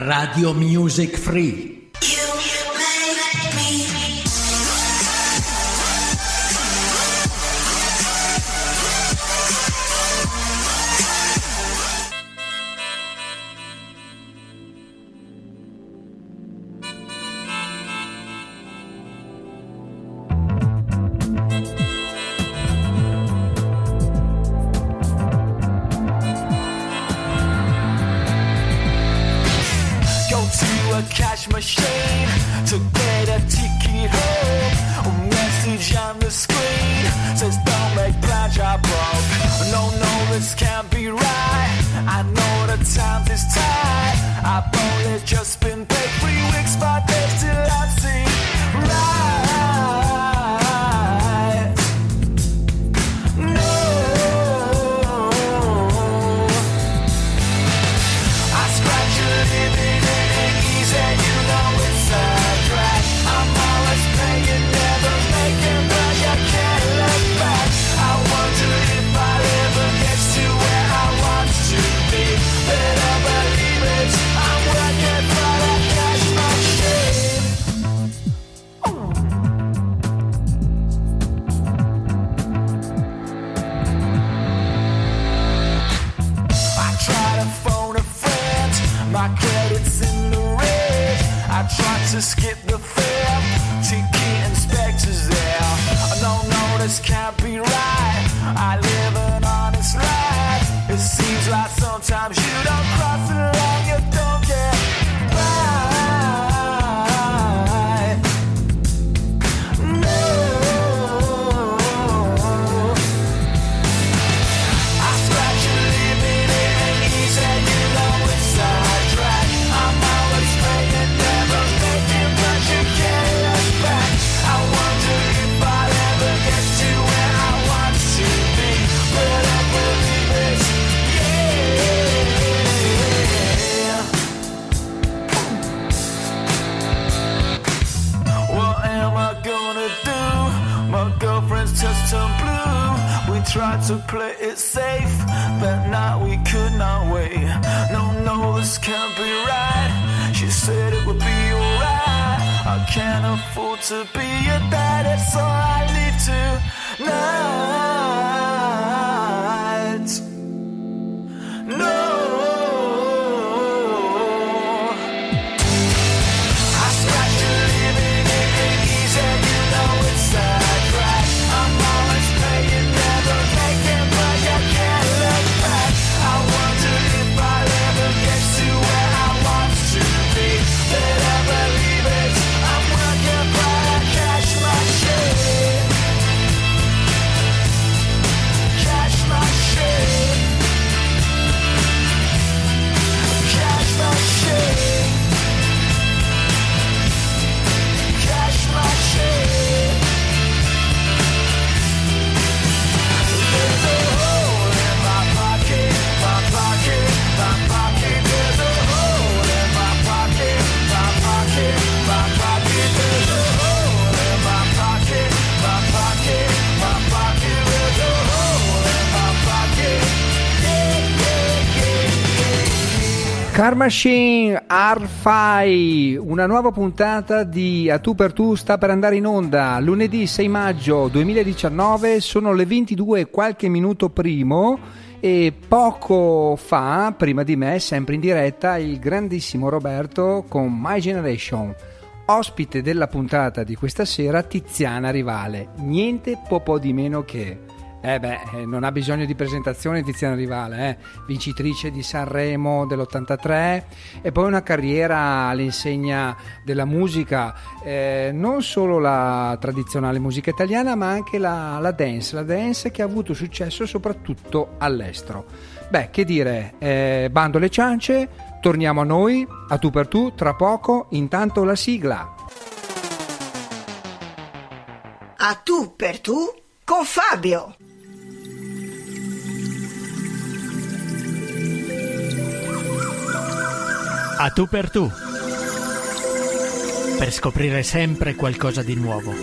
Radio Music Free. fool to be your daddy, so I need to know. Car Machine R5, una nuova puntata di A Tu per Tu sta per andare in onda lunedì 6 maggio 2019, sono le 22 e qualche minuto primo e poco fa, prima di me, sempre in diretta, il grandissimo Roberto con My Generation. Ospite della puntata di questa sera Tiziana Rivale, niente po' di meno che eh beh, eh, non ha bisogno di presentazione Tiziana Rivale, eh? vincitrice di Sanremo dell'83 e poi una carriera all'insegna della musica, eh, non solo la tradizionale musica italiana ma anche la, la, dance, la dance che ha avuto successo soprattutto all'estero. Beh, che dire, eh, bando le ciance, torniamo a noi, a tu per tu, tra poco, intanto la sigla. A tu per tu con Fabio. A tu per tu. Per scoprire sempre qualcosa di nuovo.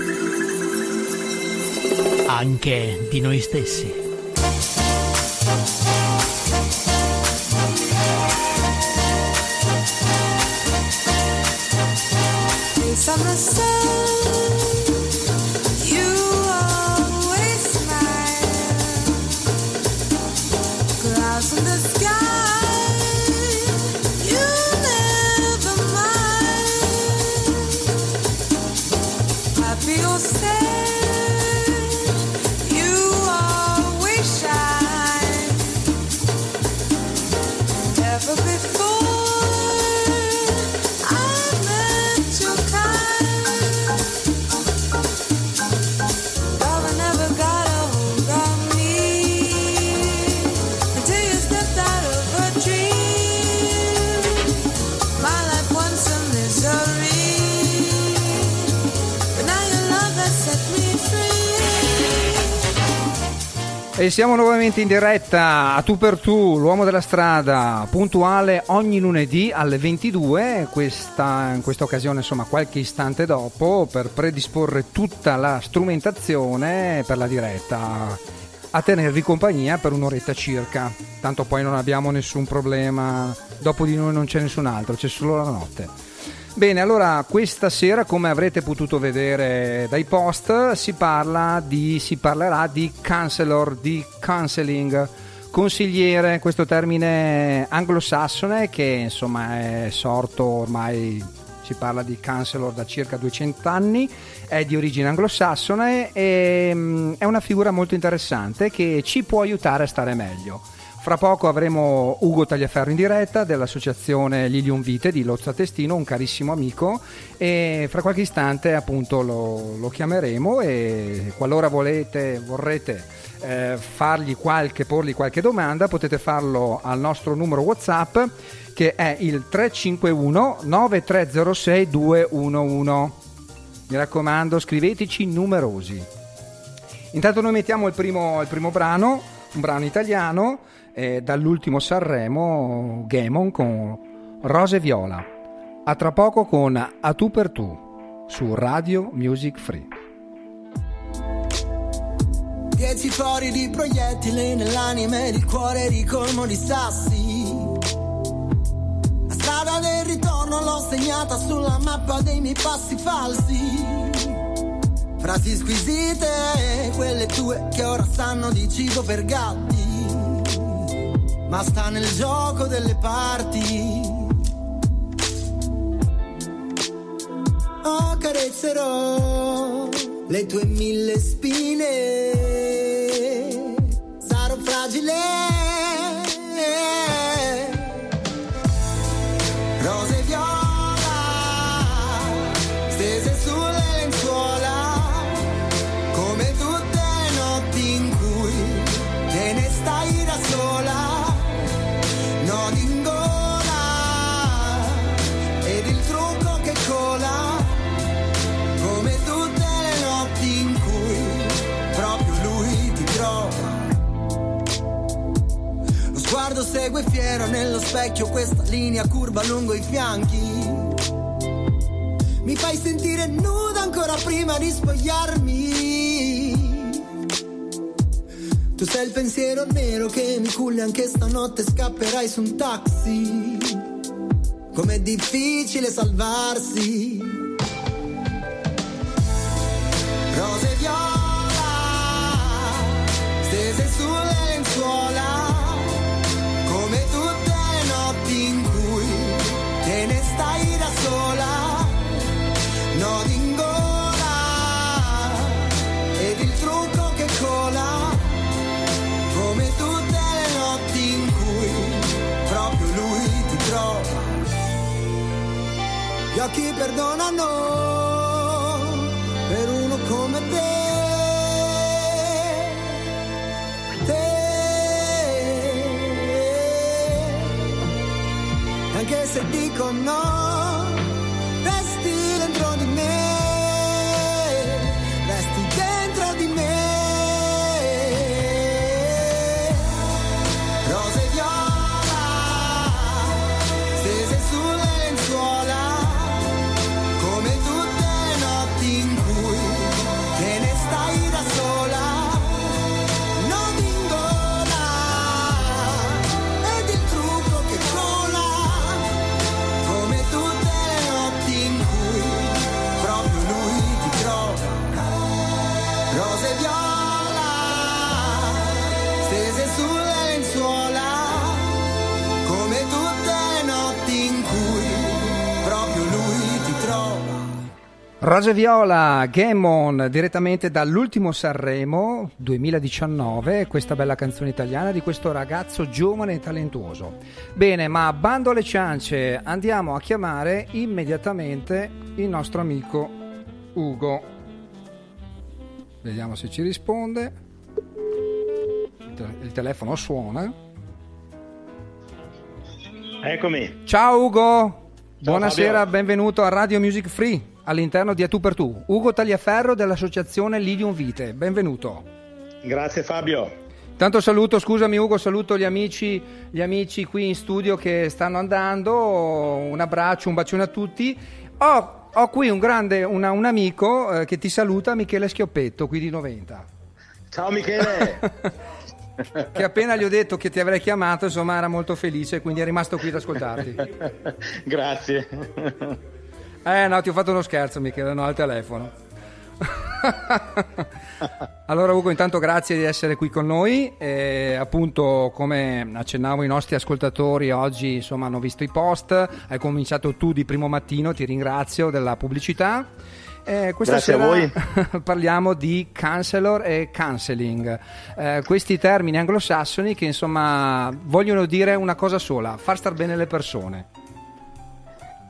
Anche di noi stessi. E siamo nuovamente in diretta a tu per tu, l'uomo della strada, puntuale ogni lunedì alle 22, questa, in questa occasione insomma qualche istante dopo per predisporre tutta la strumentazione per la diretta, a tenervi compagnia per un'oretta circa, tanto poi non abbiamo nessun problema, dopo di noi non c'è nessun altro, c'è solo la notte. Bene, allora questa sera, come avrete potuto vedere dai post, si, parla di, si parlerà di counselor, di counseling, consigliere, questo termine anglosassone che insomma è sorto ormai si parla di counselor da circa 200 anni, è di origine anglosassone e mm, è una figura molto interessante che ci può aiutare a stare meglio. Fra poco avremo Ugo Tagliaferro in diretta dell'associazione Lilium Vite di Lozza Testino, un carissimo amico e fra qualche istante appunto lo, lo chiameremo e qualora volete, vorrete eh, fargli qualche, porgli qualche domanda potete farlo al nostro numero Whatsapp che è il 351 9306 211. Mi raccomando scriveteci numerosi. Intanto noi mettiamo il primo, il primo brano, un brano italiano eh, dall'ultimo Sanremo Gamon con Rose Viola. A tra poco con A tu per tu su Radio Music Free. Dieci fori di proiettili nell'anima ed il cuore ricolmo di sassi. La strada del ritorno l'ho segnata sulla mappa dei miei passi falsi. Frasi squisite, quelle tue che ora sanno di cibo per gatti ma sta nel gioco delle parti. Oh, carezzerò le tue mille spine, sarò fragile segue fiero nello specchio questa linea curva lungo i fianchi. Mi fai sentire nuda ancora prima di spogliarmi. Tu sei il pensiero nero che mi culla anche stanotte scapperai su un taxi. Com'è difficile salvarsi. Rose viola, stese sulle lenzuola occhi perdonano per uno come te. anche se dico no, Rose Viola, Gammon, direttamente dall'ultimo Sanremo 2019, questa bella canzone italiana di questo ragazzo giovane e talentuoso. Bene, ma bando alle ciance, andiamo a chiamare immediatamente il nostro amico Ugo. Vediamo se ci risponde. Il telefono suona. Eccomi. Ciao Ugo. Ciao, Buonasera, Fabio. benvenuto a Radio Music Free all'interno di A Tu per Tu. Ugo Tagliaferro dell'associazione Lidium Vite, benvenuto. Grazie Fabio. Tanto saluto, scusami Ugo, saluto gli amici, gli amici qui in studio che stanno andando, un abbraccio, un bacione a tutti. Ho, ho qui un grande, una, un amico eh, che ti saluta, Michele Schioppetto, qui di 90. Ciao Michele! che appena gli ho detto che ti avrei chiamato, insomma era molto felice, quindi è rimasto qui ad ascoltarti. Grazie. Eh no, ti ho fatto uno scherzo, Michele, no, al telefono. allora Ugo, intanto grazie di essere qui con noi. E, appunto, come accennavo ai nostri ascoltatori, oggi insomma hanno visto i post. Hai cominciato tu di primo mattino, ti ringrazio della pubblicità. Eh, questa Grazie sera parliamo di counselor e counseling, eh, questi termini anglosassoni che insomma vogliono dire una cosa sola, far star bene le persone.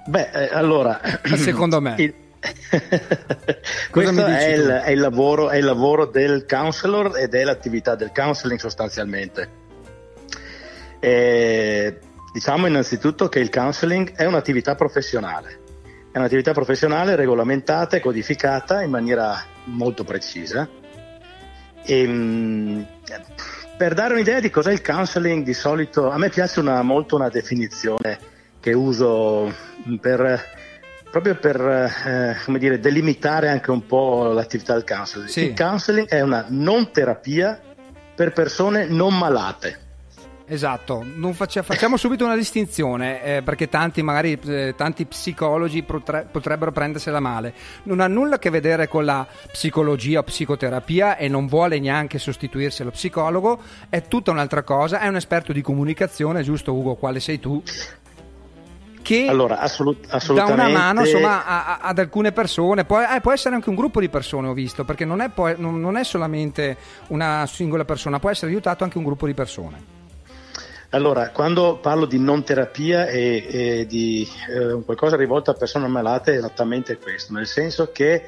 Beh, eh, allora... Secondo me... Il... Questo è il, è, il lavoro, è il lavoro del counselor ed è l'attività del counseling sostanzialmente. E, diciamo innanzitutto che il counseling è un'attività professionale, è un'attività professionale regolamentata e codificata in maniera molto precisa. E, mh, per dare un'idea di cos'è il counseling, di solito a me piace una, molto una definizione che uso per, proprio per eh, dire, delimitare anche un po' l'attività del counseling. Sì. Il counseling è una non terapia per persone non malate. Esatto, faccia, facciamo subito una distinzione eh, perché tanti, magari, eh, tanti psicologi potre, potrebbero prendersela male. Non ha nulla a che vedere con la psicologia o psicoterapia e non vuole neanche sostituirsi allo psicologo, è tutta un'altra cosa, è un esperto di comunicazione, giusto Ugo, quale sei tu? Che allora, assolut- dà una mano insomma, a, a, ad alcune persone, può, eh, può, essere anche un gruppo di persone, ho visto, perché non è, poi, non, non è solamente una singola persona, può essere aiutato anche un gruppo di persone. Allora, quando parlo di non terapia e, e di eh, qualcosa rivolto a persone malate è esattamente questo, nel senso che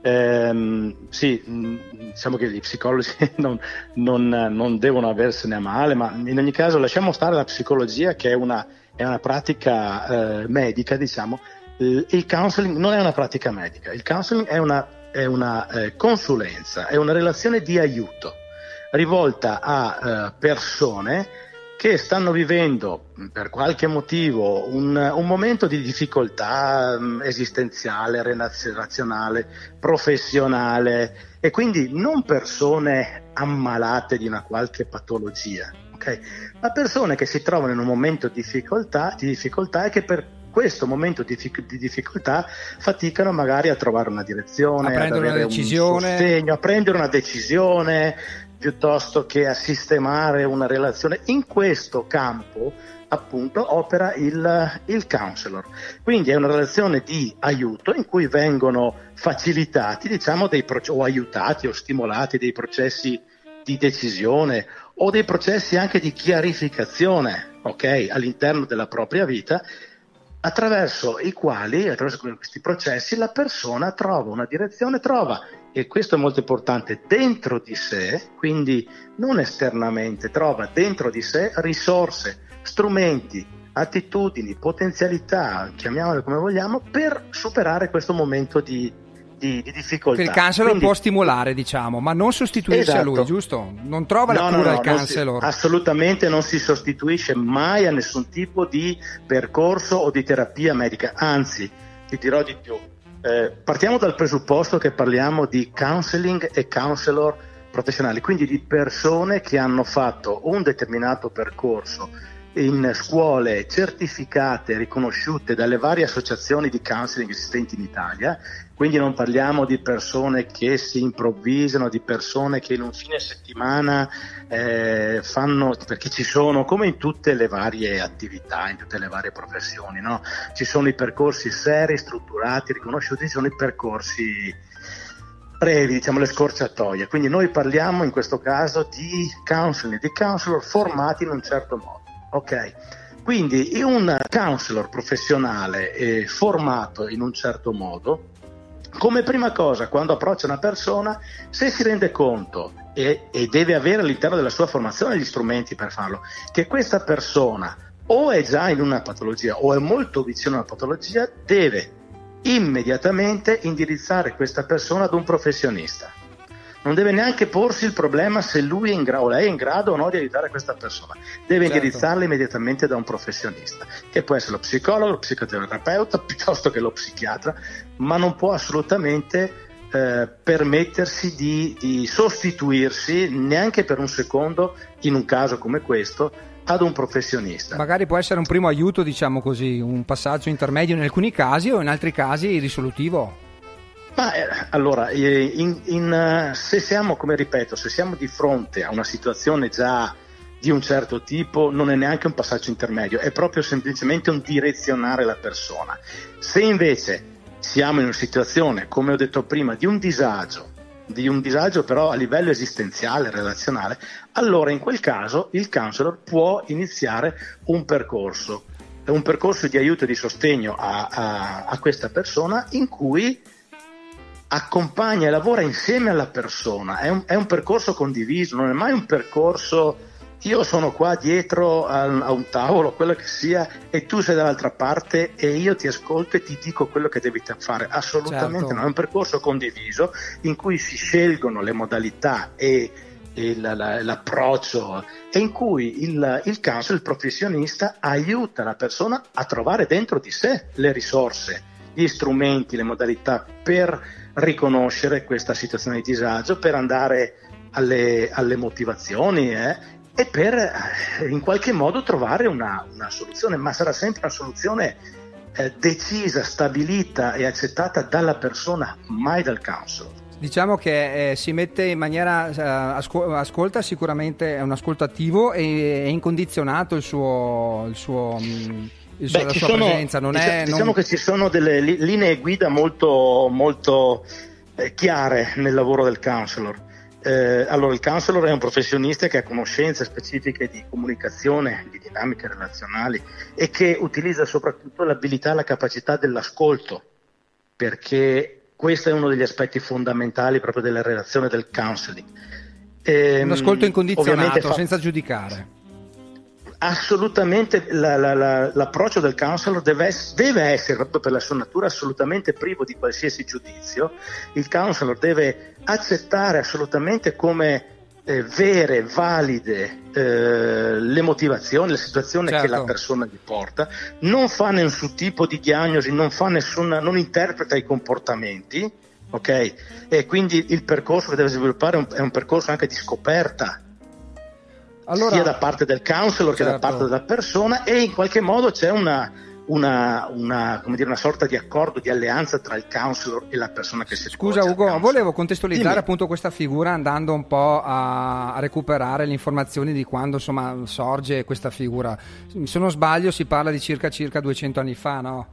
ehm, sì, diciamo che gli psicologi non, non, non, devono aversene a male, ma in ogni caso lasciamo stare la psicologia che è una è una pratica eh, medica, diciamo, il counseling non è una pratica medica, il counseling è una, è una eh, consulenza, è una relazione di aiuto rivolta a eh, persone che stanno vivendo per qualche motivo un, un momento di difficoltà um, esistenziale, relazionale, professionale e quindi non persone ammalate di una qualche patologia, okay? ma persone che si trovano in un momento di difficoltà, di difficoltà e che per questo momento di, di, difficoltà faticano magari a trovare una direzione, a prendere una decisione, un sostegno, a prendere una decisione piuttosto che a sistemare una relazione. In questo campo appunto opera il, il counselor. Quindi è una relazione di aiuto in cui vengono facilitati, diciamo, dei, o aiutati o stimolati dei processi di decisione o dei processi anche di chiarificazione okay, all'interno della propria vita attraverso i quali, attraverso questi processi, la persona trova una direzione, trova, e questo è molto importante, dentro di sé, quindi non esternamente, trova dentro di sé risorse, strumenti, attitudini, potenzialità, chiamiamole come vogliamo, per superare questo momento di, di, di difficoltà. Che il counselor Quindi, può stimolare, diciamo, ma non sostituirsi esatto. a lui, giusto? Non trova no, la cura no, no, il counselor. Si, assolutamente non si sostituisce mai a nessun tipo di percorso o di terapia medica, anzi, ti dirò di più. Eh, partiamo dal presupposto che parliamo di counseling e counselor professionali, quindi di persone che hanno fatto un determinato percorso in scuole certificate, riconosciute dalle varie associazioni di counseling esistenti in Italia, quindi non parliamo di persone che si improvvisano, di persone che in un fine settimana eh, fanno, perché ci sono, come in tutte le varie attività, in tutte le varie professioni, no? ci sono i percorsi seri, strutturati, riconosciuti, ci sono i percorsi brevi, diciamo le scorciatoie. Quindi noi parliamo in questo caso di counseling, di counselor formati in un certo modo. Ok? Quindi un counselor professionale eh, formato in un certo modo, come prima cosa, quando approccia una persona, se si rende conto e, e deve avere all'interno della sua formazione gli strumenti per farlo, che questa persona o è già in una patologia o è molto vicino a una patologia, deve immediatamente indirizzare questa persona ad un professionista non deve neanche porsi il problema se lui è in gra- o lei è in grado o no di aiutare questa persona, deve certo. indirizzarla immediatamente da un professionista, che può essere lo psicologo, lo psicoterapeuta piuttosto che lo psichiatra, ma non può assolutamente eh, permettersi di, di sostituirsi neanche per un secondo, in un caso come questo, ad un professionista. Magari può essere un primo aiuto, diciamo così, un passaggio intermedio in alcuni casi o in altri casi risolutivo. Ma eh, allora, eh, in, in, eh, se siamo, come ripeto, se siamo di fronte a una situazione già di un certo tipo, non è neanche un passaggio intermedio, è proprio semplicemente un direzionare la persona. Se invece siamo in una situazione, come ho detto prima, di un disagio, di un disagio però a livello esistenziale, relazionale, allora in quel caso il counselor può iniziare un percorso, un percorso di aiuto e di sostegno a, a, a questa persona in cui accompagna e lavora insieme alla persona, è un, è un, percorso condiviso, non è mai un percorso io sono qua dietro a, un tavolo, quello che sia, e tu sei dall'altra parte e io ti ascolto e ti dico quello che devi fare. Assolutamente certo. no, è un percorso condiviso in cui si scelgono le modalità e, e la, la, l'approccio e in cui il, il caso, il professionista aiuta la persona a trovare dentro di sé le risorse, gli strumenti, le modalità per riconoscere questa situazione di disagio, per andare alle, alle motivazioni eh, e per eh, in qualche modo trovare una, una, soluzione, ma sarà sempre una soluzione eh, decisa, stabilita e accettata dalla persona, mai dal counsel. Diciamo che eh, si mette in maniera, eh, asco- ascolta sicuramente, è un ascolto attivo e è incondizionato il suo, il suo mh, mm, il, Beh, la sua sono, presenza. Non diciamo, è, diciamo che ci sono delle li, linee guida molto, molto eh, chiare nel lavoro del counselor. Eh, allora, il counselor è un professionista che ha conoscenze specifiche di comunicazione, di dinamiche relazionali e che utilizza soprattutto l'abilità e la capacità dell'ascolto, perché questo è uno degli aspetti fondamentali proprio della relazione del counseling. Eh, un ascolto incondizionato, fa... senza giudicare assolutamente la, la, la, l'approccio del counselor deve, deve, essere, proprio per la sua natura, assolutamente privo di qualsiasi giudizio. Il counselor deve accettare assolutamente come eh, vere, valide eh, le motivazioni, la situazione certo. che la certo. persona gli porta, non fa nessun tipo di diagnosi, non, fa nessuna, non interpreta i comportamenti, ok? E quindi il percorso che deve sviluppare è un, è un percorso anche di scoperta allora, sia da parte del counselor certo. che da certo. parte della persona e in qualche modo c'è una, una, una, dire, una, sorta di accordo, di alleanza tra il counselor e la persona che si Scusa Ugo, volevo contestualizzare Dimmi. appunto questa figura andando un po' a, a, recuperare le informazioni di quando insomma sorge questa figura. Se non sbaglio si parla di circa, circa 200 anni fa, no?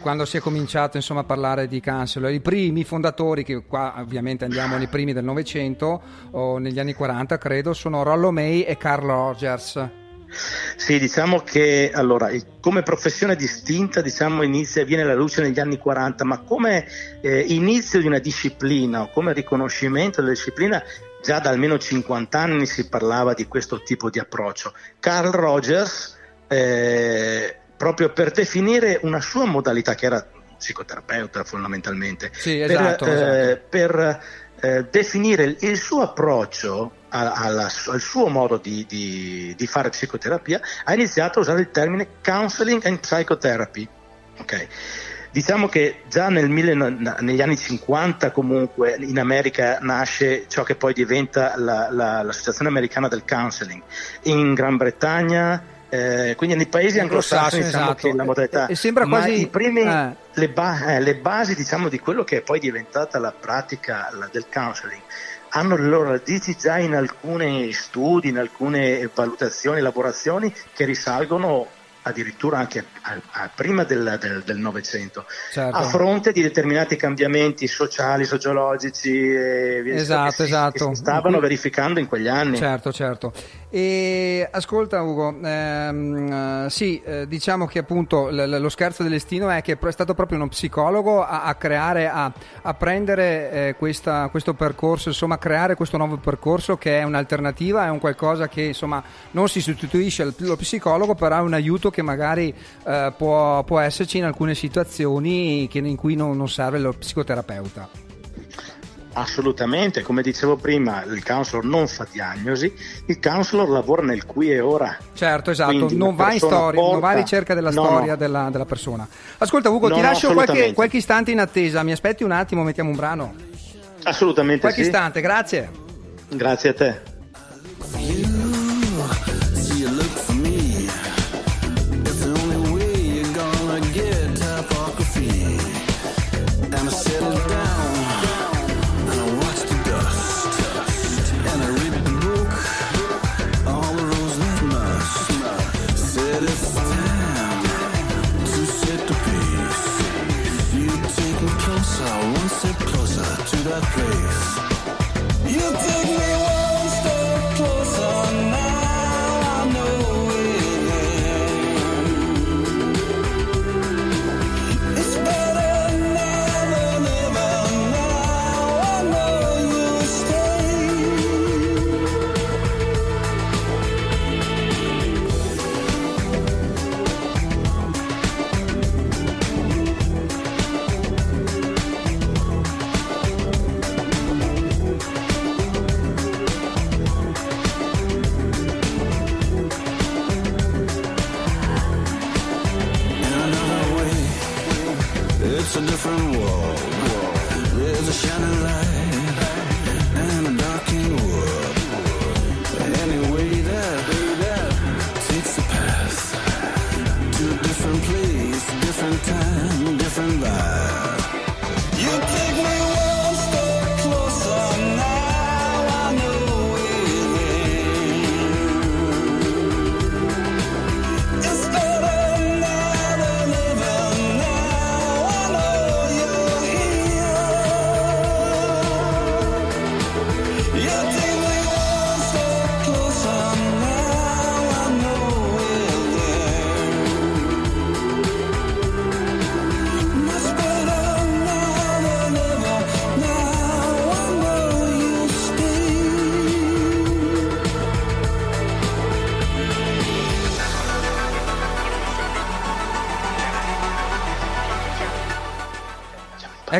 Quando si è cominciato insomma, a parlare di Chancellor, i primi fondatori, che qua ovviamente andiamo nei primi del Novecento o negli anni 40 credo, sono Rollo May e Carl Rogers. Sì, diciamo che allora, come professione distinta diciamo, inizia, viene alla luce negli anni 40, ma come eh, inizio di una disciplina o come riconoscimento della disciplina già da almeno 50 anni si parlava di questo tipo di approccio. Carl Rogers eh, proprio per definire una sua modalità che era psicoterapeuta fondamentalmente, sì, esatto, per, esatto. Eh, per eh, definire il, suo approccio a, alla, al suo modo di, di, di, fare psicoterapia, ha iniziato a usare il termine counseling and psychotherapy. Okay. Diciamo che già nel negli anni 50 comunque in America nasce ciò che poi diventa la, la, l'Associazione Americana del Counseling. In Gran Bretagna Eh, quindi nei paesi anglosassoni diciamo esatto. la modalità e, sembra quasi primi, eh. le, ba- eh, le, basi diciamo, di quello che è poi diventata la pratica la, del counseling hanno le loro radici già in alcuni studi, in alcune valutazioni, elaborazioni che risalgono addirittura anche a, a prima del Novecento, certo. a fronte di determinati cambiamenti sociali, sociologici e via esatto, che, esatto. che si stavano verificando in quegli anni. Certo, certo. E ascolta Ugo, ehm, sì, eh, diciamo che appunto l- lo scherzo del destino è che è stato proprio uno psicologo a, a creare, a, a prendere eh, questa, questo percorso, insomma a creare questo nuovo percorso che è un'alternativa, è un qualcosa che insomma non si sostituisce allo psicologo, però è un aiuto che magari eh, può, può, esserci in alcune situazioni che, in cui non, non serve lo psicoterapeuta. Assolutamente, come dicevo prima, il counselor non fa diagnosi, il counselor lavora nel qui e ora. Certo, esatto, non va in storia, porta... non va a ricerca della no, storia no. Della, della, persona. Ascolta Ugo, no, ti lascio qualche, qualche, istante in attesa, mi aspetti un attimo, mettiamo un brano. Assolutamente. Qualche sì. istante, grazie. Grazie a te.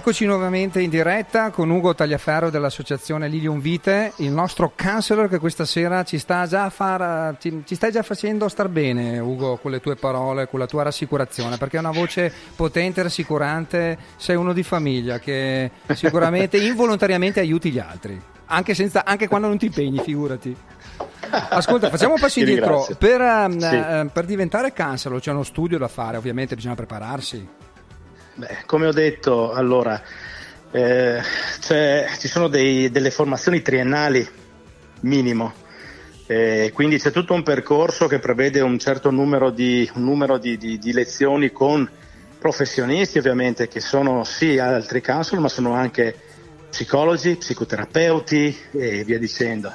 Eccoci nuovamente in diretta con Ugo Tagliaferro dell'associazione Lilium Vite, il nostro counselor che questa sera ci sta già, far, ci, ci stai già facendo star bene Ugo con le tue parole, con la tua rassicurazione, perché è una voce potente, rassicurante, sei uno di famiglia che sicuramente involontariamente aiuti gli altri, anche, senza, anche quando non ti impegni, figurati. Ascolta, facciamo un passo indietro. Per, um, sì. uh, per diventare counselor c'è uno studio da fare, ovviamente bisogna prepararsi. Beh, come ho detto, allora, eh, ci sono dei, delle formazioni triennali minimo, eh, quindi c'è tutto un percorso che prevede un certo numero, di, numero di, di, di, lezioni con professionisti ovviamente che sono sì altri counselor ma sono anche psicologi, psicoterapeuti e via dicendo.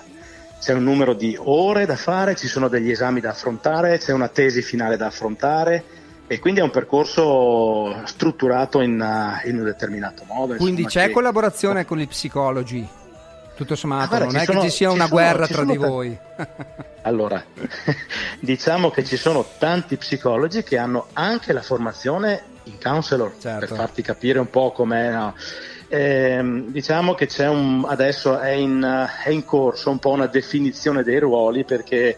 C'è un numero di ore da fare, ci sono degli esami da affrontare, c'è una tesi finale da affrontare e quindi è un percorso strutturato in, uh, in un determinato modo. Quindi insomma, c'è che... collaborazione con gli psicologi? Tutto sommato, ah, guarda, non è sono, che ci sia una ci guerra sono, tra di voi. allora, diciamo che ci sono tanti psicologi che hanno anche la formazione in counselor, certo. per farti capire un po' com'è. No? Eh, diciamo che c'è un, adesso è in, è in corso un po' una definizione dei ruoli perché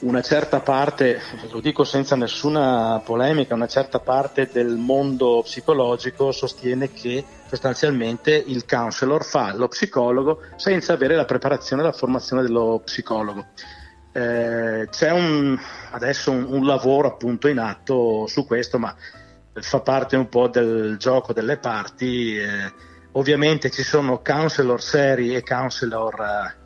una certa parte, lo dico senza nessuna polemica, una certa parte del mondo psicologico sostiene che sostanzialmente il counselor fa lo psicologo senza avere la preparazione e la formazione dello psicologo. Eh, c'è un, adesso un, un, lavoro appunto in atto su questo, ma fa parte un po' del gioco delle parti. Eh, ovviamente ci sono counselor seri e counselor eh,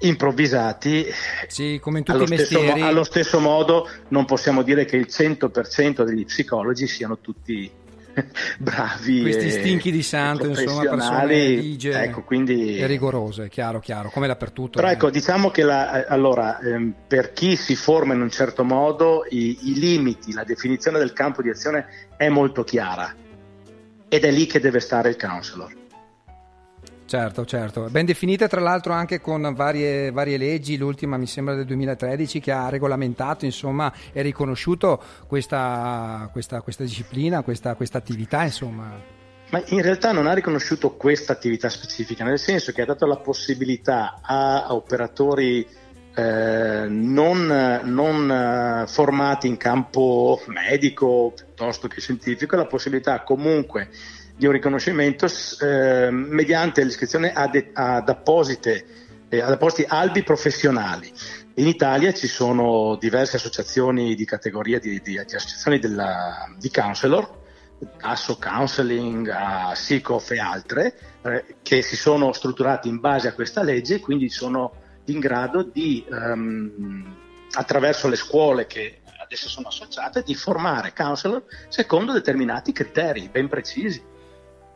improvvisati. Sì, come in tutti allo i mestieri. Stesso, allo stesso modo non possiamo dire che il 100% degli psicologi siano tutti bravi questi stinchi di santo insomma persone ligie ecco, quindi... e rigorose chiaro chiaro come dappertutto però ecco diciamo che la, allora ehm, per chi si forma in un certo modo i, i limiti la definizione del campo di azione è molto chiara ed è lì che deve stare il counselor Certo, certo. Ben definite tra l'altro anche con varie, varie, leggi, l'ultima mi sembra del 2013 che ha regolamentato insomma e riconosciuto questa, questa, questa disciplina, questa, questa attività insomma. Ma in realtà non ha riconosciuto questa attività specifica, nel senso che ha dato la possibilità a operatori eh, non, non eh, formati in campo medico piuttosto che scientifico la possibilità comunque di un riconoscimento eh, mediante l'iscrizione ad, ad, apposite, eh, ad appositi albi professionali. In Italia ci sono diverse associazioni di categoria di, di, di associazioni della, di counselor, ASSO Counseling, SICOF e altre, eh, che si sono strutturati in base a questa legge e quindi sono in grado di, um, attraverso le scuole che adesso sono associate, di formare counselor secondo determinati criteri ben precisi.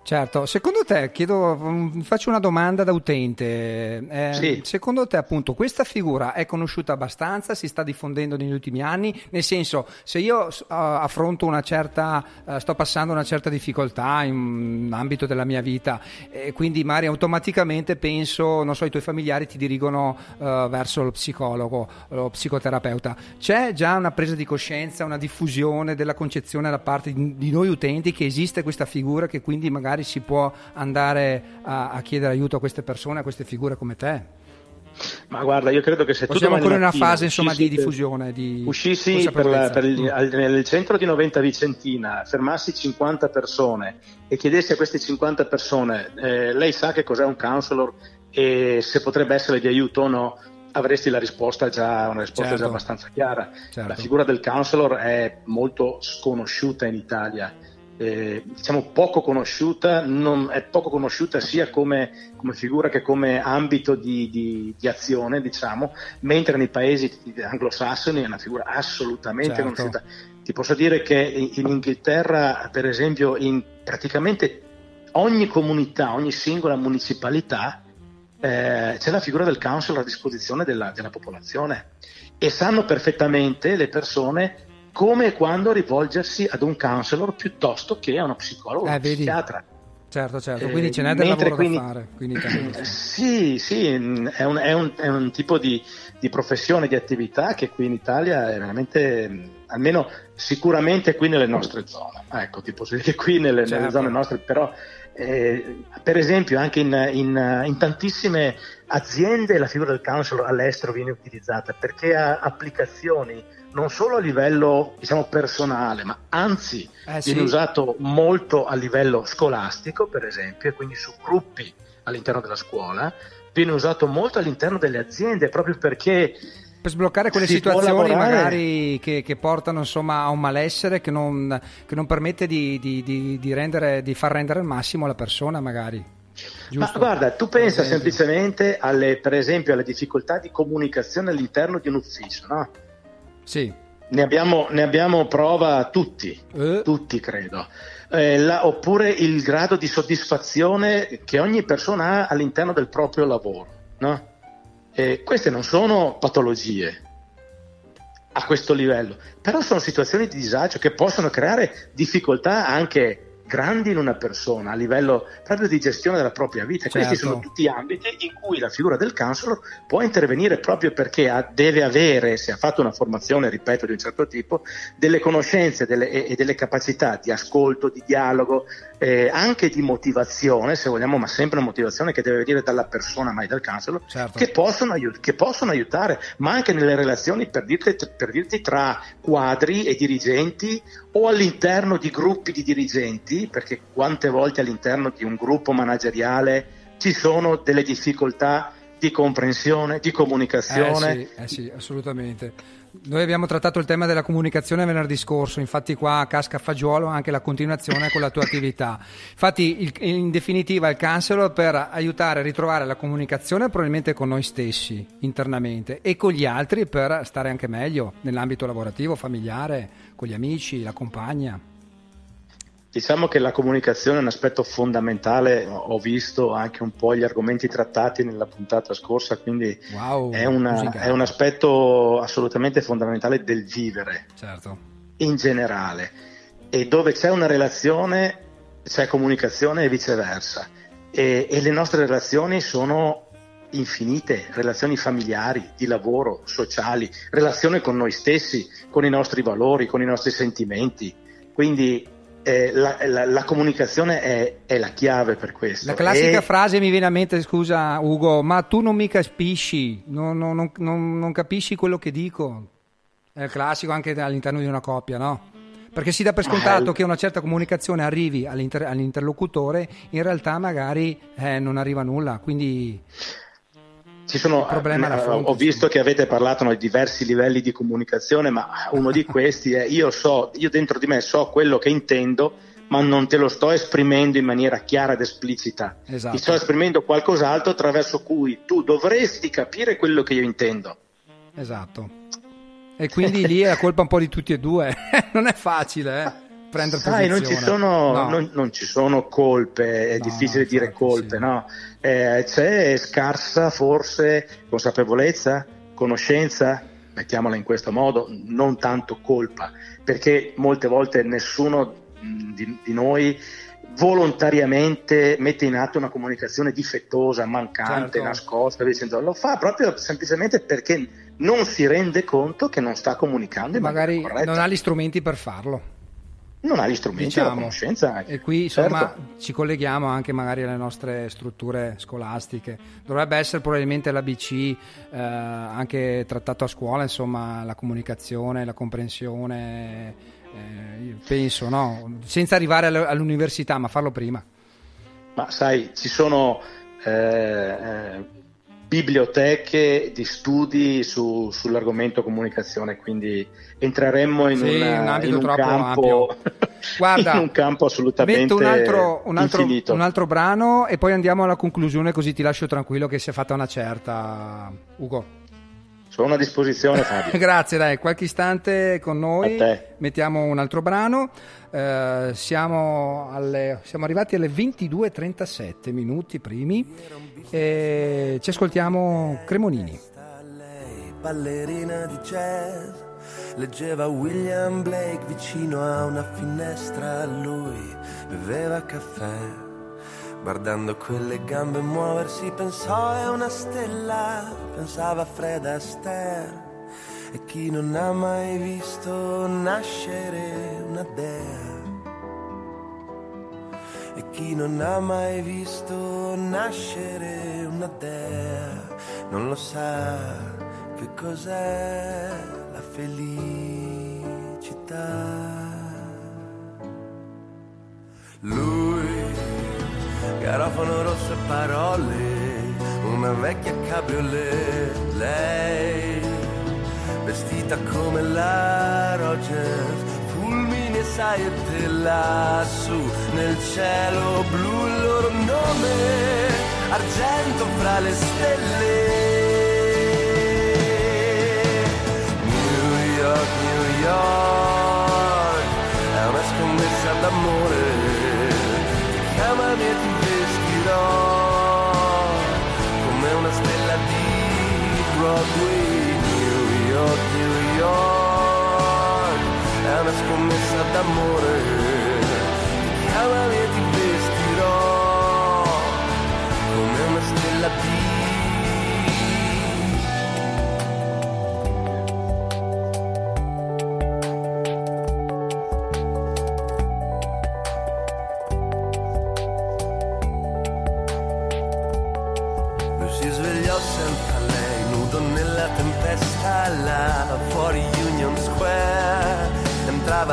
Certo, secondo te, chiedo, mm, faccio una domanda da utente, eh, sì. secondo te appunto questa figura è conosciuta abbastanza, si sta diffondendo negli ultimi anni, nel senso se io uh, affronto una certa, uh, sto passando una certa difficoltà in un ambito della mia vita e quindi magari automaticamente penso, non so, i tuoi familiari ti dirigono uh, verso lo psicologo, lo psicoterapeuta, c'è già una presa di coscienza, una diffusione della concezione da parte di, di noi utenti che esiste questa figura che quindi magari magari si può andare a, a chiedere aiuto a queste persone, a queste figure come te? Ma guarda, io credo che se tu siamo ancora in una fase insomma, di diffusione. Di uscissi per la, per il, al, nel centro di Noventa Vicentina, fermassi 50 persone e chiedessi a queste 50 persone, eh, lei sa che cos'è un counselor e se potrebbe essere di aiuto o no, avresti la risposta già, una risposta certo. già abbastanza chiara. Certo. La figura del counselor è molto sconosciuta in Italia eh, diciamo poco conosciuta, non, è poco conosciuta sia come, come, figura che come ambito di, di, di, azione, diciamo, mentre nei paesi anglosassoni è una figura assolutamente certo. conosciuta. Ti posso dire che in Inghilterra, per esempio, in praticamente ogni comunità, ogni singola municipalità, eh, c'è la figura del council a disposizione della, della popolazione e sanno perfettamente le persone come e quando rivolgersi ad un counselor piuttosto che a uno psicologo, eh, psichiatra. Certo, certo, quindi eh, ce n'è del lavoro quindi, da fare. Quindi, sì, sì, è un, è un, è un tipo di, di, professione, di attività che qui in Italia è veramente, almeno sicuramente qui nelle nostre zone. Ecco, ti posso dire che qui nelle, certo. nelle zone nostre, però eh, per esempio anche in, in, in, tantissime aziende la figura del counselor all'estero viene utilizzata perché ha applicazioni non solo a livello diciamo, personale, ma anzi eh, viene sì. usato molto a livello scolastico, per esempio, e quindi su gruppi all'interno della scuola, viene usato molto all'interno delle aziende proprio perché per sbloccare quelle situazioni magari che, che portano insomma, a un malessere che non, che non permette di, di, di, di, rendere, di far rendere al massimo la persona magari. Giusto? Ma guarda, tu pensa semplicemente alle, per esempio alle difficoltà di comunicazione all'interno di un ufficio, no? Sì. Ne abbiamo, ne abbiamo prova tutti, eh. tutti credo. Eh, la, oppure il grado di soddisfazione che ogni persona ha all'interno del proprio lavoro. No? Eh, queste non sono patologie a questo livello, però sono situazioni di disagio che possono creare difficoltà anche grandi in una persona a livello proprio di gestione della propria vita. Certo. Questi sono tutti ambiti in cui la figura del counselor può intervenire proprio perché ha, deve avere, se ha fatto una formazione, ripeto, di un certo tipo, delle conoscenze delle, e, e, delle capacità di ascolto, di dialogo, eh, anche di motivazione, se vogliamo, ma sempre una motivazione che deve venire dalla persona, mai dal counselor, certo. che, possono aiut- che, possono aiutare, ma anche nelle relazioni per dirti, per dirti tra quadri e dirigenti o all'interno di gruppi di dirigenti, perché quante volte all'interno di un gruppo manageriale ci sono delle difficoltà di comprensione, di comunicazione. Eh sì, eh sì, assolutamente. Noi abbiamo trattato il tema della comunicazione venerdì scorso, infatti qua casca a fagiolo anche la continuazione con la tua attività. Infatti il, in definitiva il counselor per aiutare a ritrovare la comunicazione probabilmente con noi stessi internamente e con gli altri per stare anche meglio nell'ambito lavorativo, familiare, con gli amici, la compagna. Diciamo che la comunicazione è un aspetto fondamentale, ho visto anche un po' gli argomenti trattati nella puntata scorsa, quindi wow, è, una, è, un aspetto assolutamente fondamentale del vivere certo. in generale. E dove c'è una relazione c'è comunicazione e viceversa. E, e le nostre relazioni sono infinite, relazioni familiari, di lavoro, sociali, relazioni con noi stessi, con i nostri valori, con i nostri sentimenti. Quindi eh, la, la, la, comunicazione è, è, la chiave per questo. La classica e... frase mi viene a mente, scusa Ugo, ma tu non mi capisci, non, non, non, non capisci quello che dico. È il classico anche all'interno di una coppia, no? Perché si dà per scontato che una certa comunicazione arrivi all'inter- all'interlocutore, in realtà magari eh, non arriva nulla, quindi ci sono, eh, fronte, ho visto che avete parlato di diversi livelli di comunicazione, ma uno di questi è io so, io dentro di me so quello che intendo, ma non te lo sto esprimendo in maniera chiara ed esplicita. Esatto. Ti sto esprimendo qualcos'altro attraverso cui tu dovresti capire quello che io intendo. Esatto. E quindi lì è la colpa un po' di tutti e due. non è facile, eh? Prendere Sai, non ci, sono, no. non, non ci sono colpe, è no, difficile no, dire colpe, sì. no? Eh, c'è scarsa forse consapevolezza, conoscenza, mettiamola in questo modo, non tanto colpa, perché molte volte nessuno di, di noi volontariamente mette in atto una comunicazione difettosa, mancante, certo. nascosta, dicendo, lo fa proprio semplicemente perché non si rende conto che non sta comunicando. Magari non ha gli strumenti per farlo non ha gli strumenti diciamo, la conoscenza. E qui insomma certo. ci colleghiamo anche magari alle nostre strutture scolastiche. Dovrebbe essere probabilmente l'ABC eh, anche trattato a scuola, insomma, la comunicazione, la comprensione, eh, penso, no? Senza arrivare all'università, ma farlo prima. Ma sai, ci sono eh, eh biblioteche di studi su, sull'argomento comunicazione, quindi entreremmo in, sì, una, un, in un campo, Guarda, in un campo assolutamente un altro, un, altro, un altro, brano e poi andiamo alla conclusione così ti lascio tranquillo che si è fatta una certa. Ugo. Sono a disposizione Fabio. Grazie, dai, qualche istante con noi. Mettiamo un altro brano. Uh, siamo, alle, siamo, arrivati alle 22.37 minuti primi e ci ascoltiamo Cremonini. Ballerina di jazz, leggeva William Blake vicino a una finestra, lui beveva caffè Guardando quelle gambe muoversi pensò è una stella, pensava a Fred Astaire. E chi non ha mai visto nascere una dea? E chi non ha mai visto nascere una dea non lo sa che cos'è la felicità. Lui garofano rosso parole, una vecchia cabriolet, lei vestita come la Rogers, fulmine saette lassù nel cielo blu il loro nome, argento fra le stelle. New York, New York, è una scommessa d'amore, chiamami e ti Broadway, New York, New York, è una scommessa d'amore, chiamami e ti vestirò come una stella di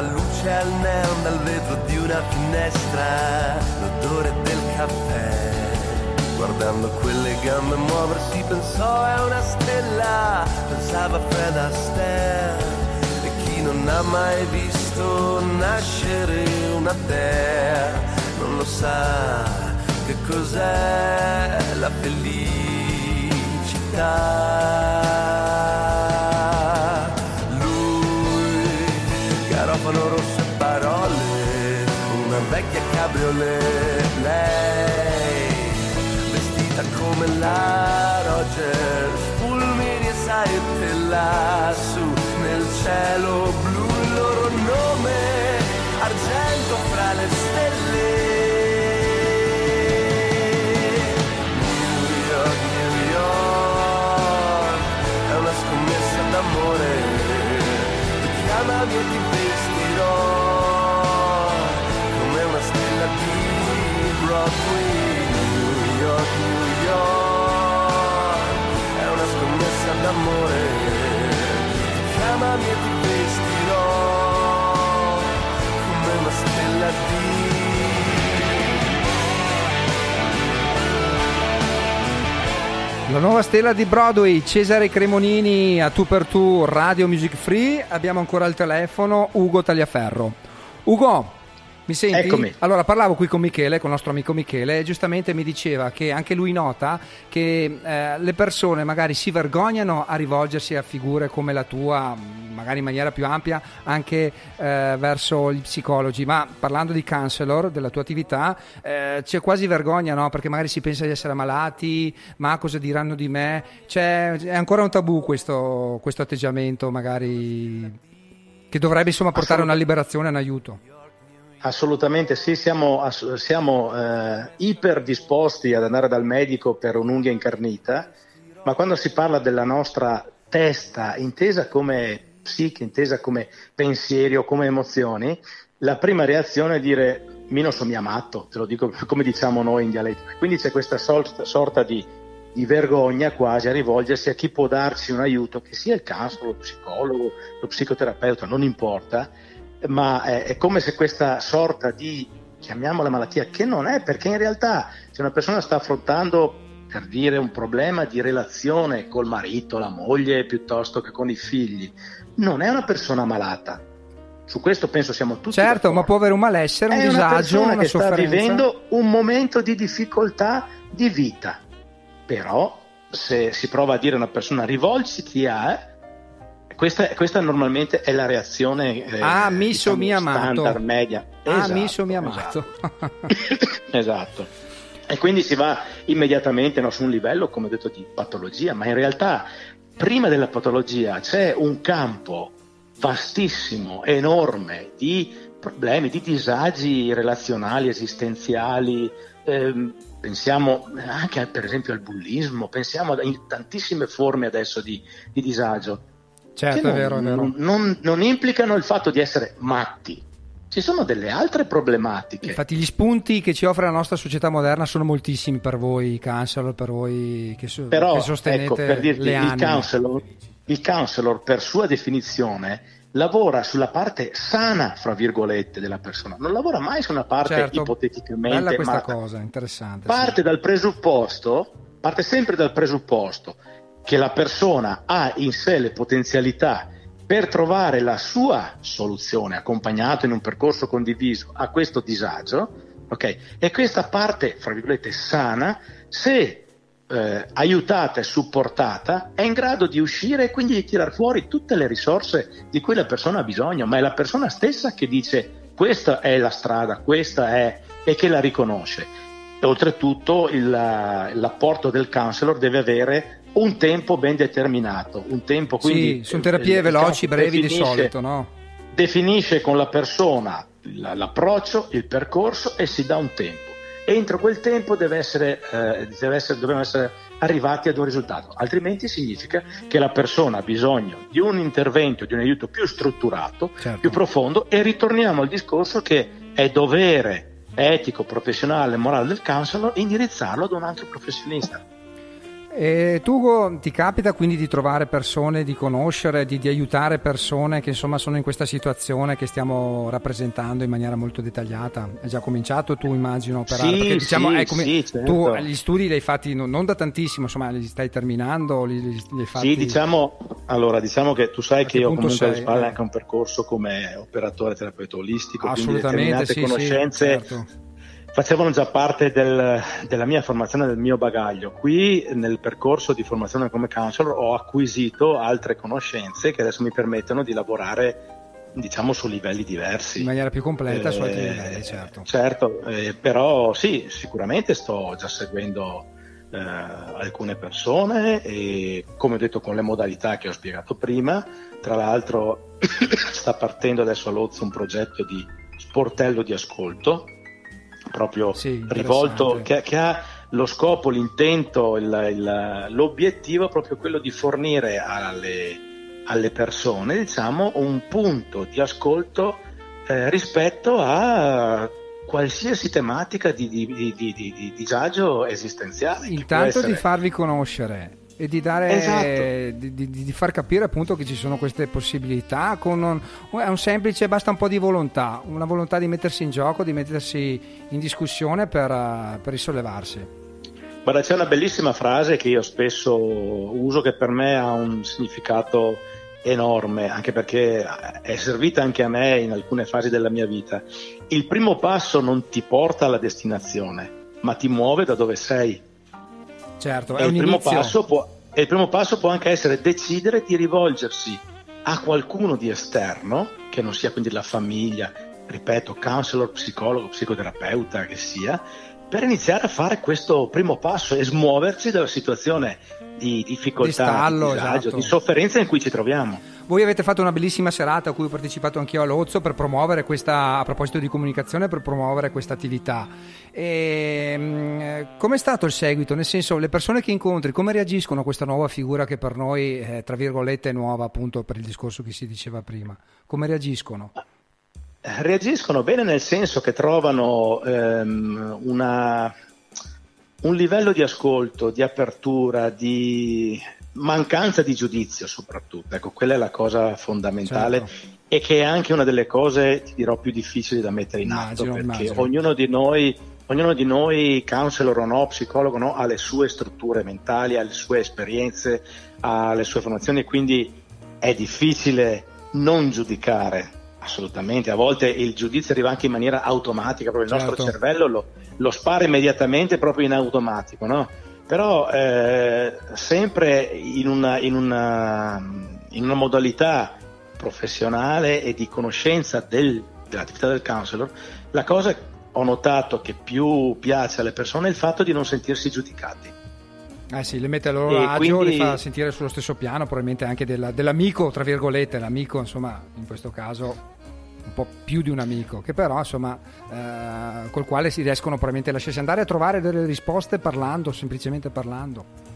luce al dal vetro di una finestra, l'odore del caffè. guardando quelle gambe muoversi pensò è una stella, pensava Fred Astaire e chi non ha mai visto nascere una terra non lo sa che cos'è la felicità. Lui, garofano rosso e parole, una vecchia cabriolet, lei vestita come la Rogers, fulmini e saette lassù nel cielo blu, e ti vestirò come una stella di Broadway, New York, New York, è una scommessa d'amore, chiamami e ti vestirò La nuova stella di Broadway, Cesare Cremonini a tu per tu, Radio Music Free. Abbiamo ancora al telefono Ugo Tagliaferro. Ugo, mi senti? Eccomi. Allora, parlavo qui con Michele, con il nostro amico Michele, e giustamente mi diceva che anche lui nota che eh, le persone magari si vergognano a rivolgersi a figure come la tua, magari in maniera più ampia, anche eh, verso gli psicologi. Ma parlando di counselor, della tua attività, eh, c'è quasi vergogna, no? Perché magari si pensa di essere malati, ma cosa diranno di me? C'è, è ancora un tabù questo, questo atteggiamento, magari che dovrebbe insomma portare una liberazione, un aiuto. Assolutamente sì, siamo, ass- siamo eh, iper disposti ad andare dal medico per un'unghia incarnita, ma quando si parla della nostra testa intesa come psiche, intesa come pensieri o come emozioni, la prima reazione è dire mi non so mi amato, te lo dico come diciamo noi in dialetto. Quindi c'è questa sol- sorta di, di vergogna quasi a rivolgersi a chi può darci un aiuto, che sia il counselor, lo psicologo, lo psicoterapeuta, non importa, ma è, è come se questa sorta di, chiamiamola malattia, che non è, perché in realtà se una persona sta affrontando, per dire, un problema di relazione col marito, la moglie, piuttosto che con i figli, non è una persona malata. Su questo penso siamo tutti Certo, d'accordo. ma può avere un malessere, un è una disagio, persona una che sta sofferenza. vivendo un momento di difficoltà di vita. Però se si prova a dire a una persona rivolgiti a eh, questa, questa normalmente è la reazione eh, Ah, mi diciamo, mi standard media. Ah, Esatto, mi so mi amato. esatto. E quindi si va immediatamente no, su un livello, come detto, di patologia, ma in realtà prima della patologia c'è un campo vastissimo, enorme di problemi, di disagi relazionali, esistenziali. ehm, pensiamo anche per esempio al bullismo, pensiamo a tantissime forme adesso di, di disagio certo, che è vero, è vero. non, non- non implicano il fatto di essere matti. Ci sono delle altre problematiche. Infatti gli spunti che ci offre la nostra società moderna sono moltissimi per voi counselor, per voi che, so- Però, che sostenete ecco, per dirti, le il anime. counselor, il counselor, per sua definizione, lavora sulla parte sana, fra virgolette, della persona. Non lavora mai su una parte Certo, ipoteticamente Bella questa cosa, interessante. Parte sì. dal presupposto, parte sempre dal presupposto che la persona ha in sé le potenzialità per trovare la sua soluzione, accompagnato in un percorso condiviso a questo disagio, ok? E questa parte, fra virgolette, sana, se eh, aiutata e supportata, è in grado di uscire e quindi di tirar fuori tutte le risorse di cui la persona ha bisogno, ma è la persona stessa che dice questa è la strada, questa è e che la riconosce. E oltretutto il- l'apporto del counselor deve avere un tempo ben determinato, un tempo quindi sì, sono terapie il- veloci, il brevi di solito, no? definisce con la persona la- l'approccio, il percorso e si dà un tempo. Entro quel tempo deve essere, eh, deve essere- dobbiamo essere arrivati ad un risultato, altrimenti significa che la persona ha bisogno di un intervento, di un aiuto più strutturato, Certo. più profondo e ritorniamo al discorso che è dovere etico, professionale, morale del counselor indirizzarlo ad un altro professionista. E tu ti capita quindi di trovare persone, di conoscere, di, di, aiutare persone che insomma sono in questa situazione che stiamo rappresentando in maniera molto dettagliata? Hai già cominciato tu immagino a operare? Sì, Perché, diciamo, sì, come, sì, certo. tu gli studi li hai fatti non, non, da tantissimo, insomma li stai terminando? Li, li, hai fatti... Sì, diciamo, allora, diciamo che tu sai che io comunque sei? alle spalle eh. anche un percorso come operatore terapeuta olistico, Assolutamente, quindi determinate conoscenze... Certo facevano già parte del, della mia formazione, del mio bagaglio. Qui nel percorso di formazione come counselor ho acquisito altre conoscenze che adesso mi permettono di lavorare diciamo su livelli diversi. In maniera più completa eh, su altri livelli certo. certo eh, però sì sicuramente sto già seguendo eh, alcune persone e come ho detto con le modalità che ho spiegato prima tra l'altro sta partendo adesso a Lozzo un progetto di sportello di ascolto proprio sì, rivolto, che, che, ha lo scopo, l'intento, il, il, l'obiettivo proprio quello di fornire alle, alle persone diciamo, un punto di ascolto eh, rispetto a qualsiasi tematica di, di, di, di disagio esistenziale. Intanto di farvi conoscere e di, dare, esatto. di, di, di, far capire appunto che ci sono queste possibilità con un, è un semplice basta un po' di volontà una volontà di mettersi in gioco di mettersi in discussione per, per risollevarsi. Guarda c'è una bellissima frase che io spesso uso che per me ha un significato enorme anche perché è servita anche a me in alcune fasi della mia vita. Il primo passo non ti porta alla destinazione ma ti muove da dove sei Certo, è e il, primo passo può, il primo passo può anche essere decidere di rivolgersi a qualcuno di esterno, che non sia quindi la famiglia, ripeto, counselor, psicologo, psicoterapeuta che sia, per iniziare a fare questo primo passo e smuoverci dalla situazione di difficoltà, di, stallo, di disagio, esatto. di sofferenza in cui ci troviamo. Voi avete fatto una bellissima serata a cui ho partecipato anch'io a Lozzo per promuovere questa, a proposito di comunicazione, per promuovere questa attività. E, ehm, com'è stato il seguito? Nel senso, le persone che incontri, come reagiscono a questa nuova figura che per noi, eh, tra virgolette, è nuova appunto per il discorso che si diceva prima? Come reagiscono? Reagiscono bene nel senso che trovano ehm, una, un livello di ascolto, di apertura, di mancanza di giudizio soprattutto, ecco, quella è la cosa fondamentale certo. e che è anche una delle cose, ti dirò, più difficili da mettere in immagino, atto, perché immagino. ognuno di noi, ognuno di noi, counselor o no, psicologo no, ha le sue strutture mentali, ha le sue esperienze, ha le sue formazioni, quindi è difficile non giudicare assolutamente, a volte il giudizio arriva anche in maniera automatica, proprio il certo. nostro cervello lo, lo spara immediatamente proprio in automatico, no? però eh, sempre in una, in, una, in una, modalità professionale e di conoscenza del, dell'attività del counselor, la cosa ho notato che più piace alle persone è il fatto di non sentirsi giudicati. Eh sì, le mette a loro agio, quindi... le fa sentire sullo stesso piano, probabilmente anche della, dell'amico, tra virgolette, l'amico, insomma, in questo caso un po' più di un amico, che però insomma eh, col quale si riescono probabilmente a lasciarsi andare a trovare delle risposte parlando, semplicemente parlando.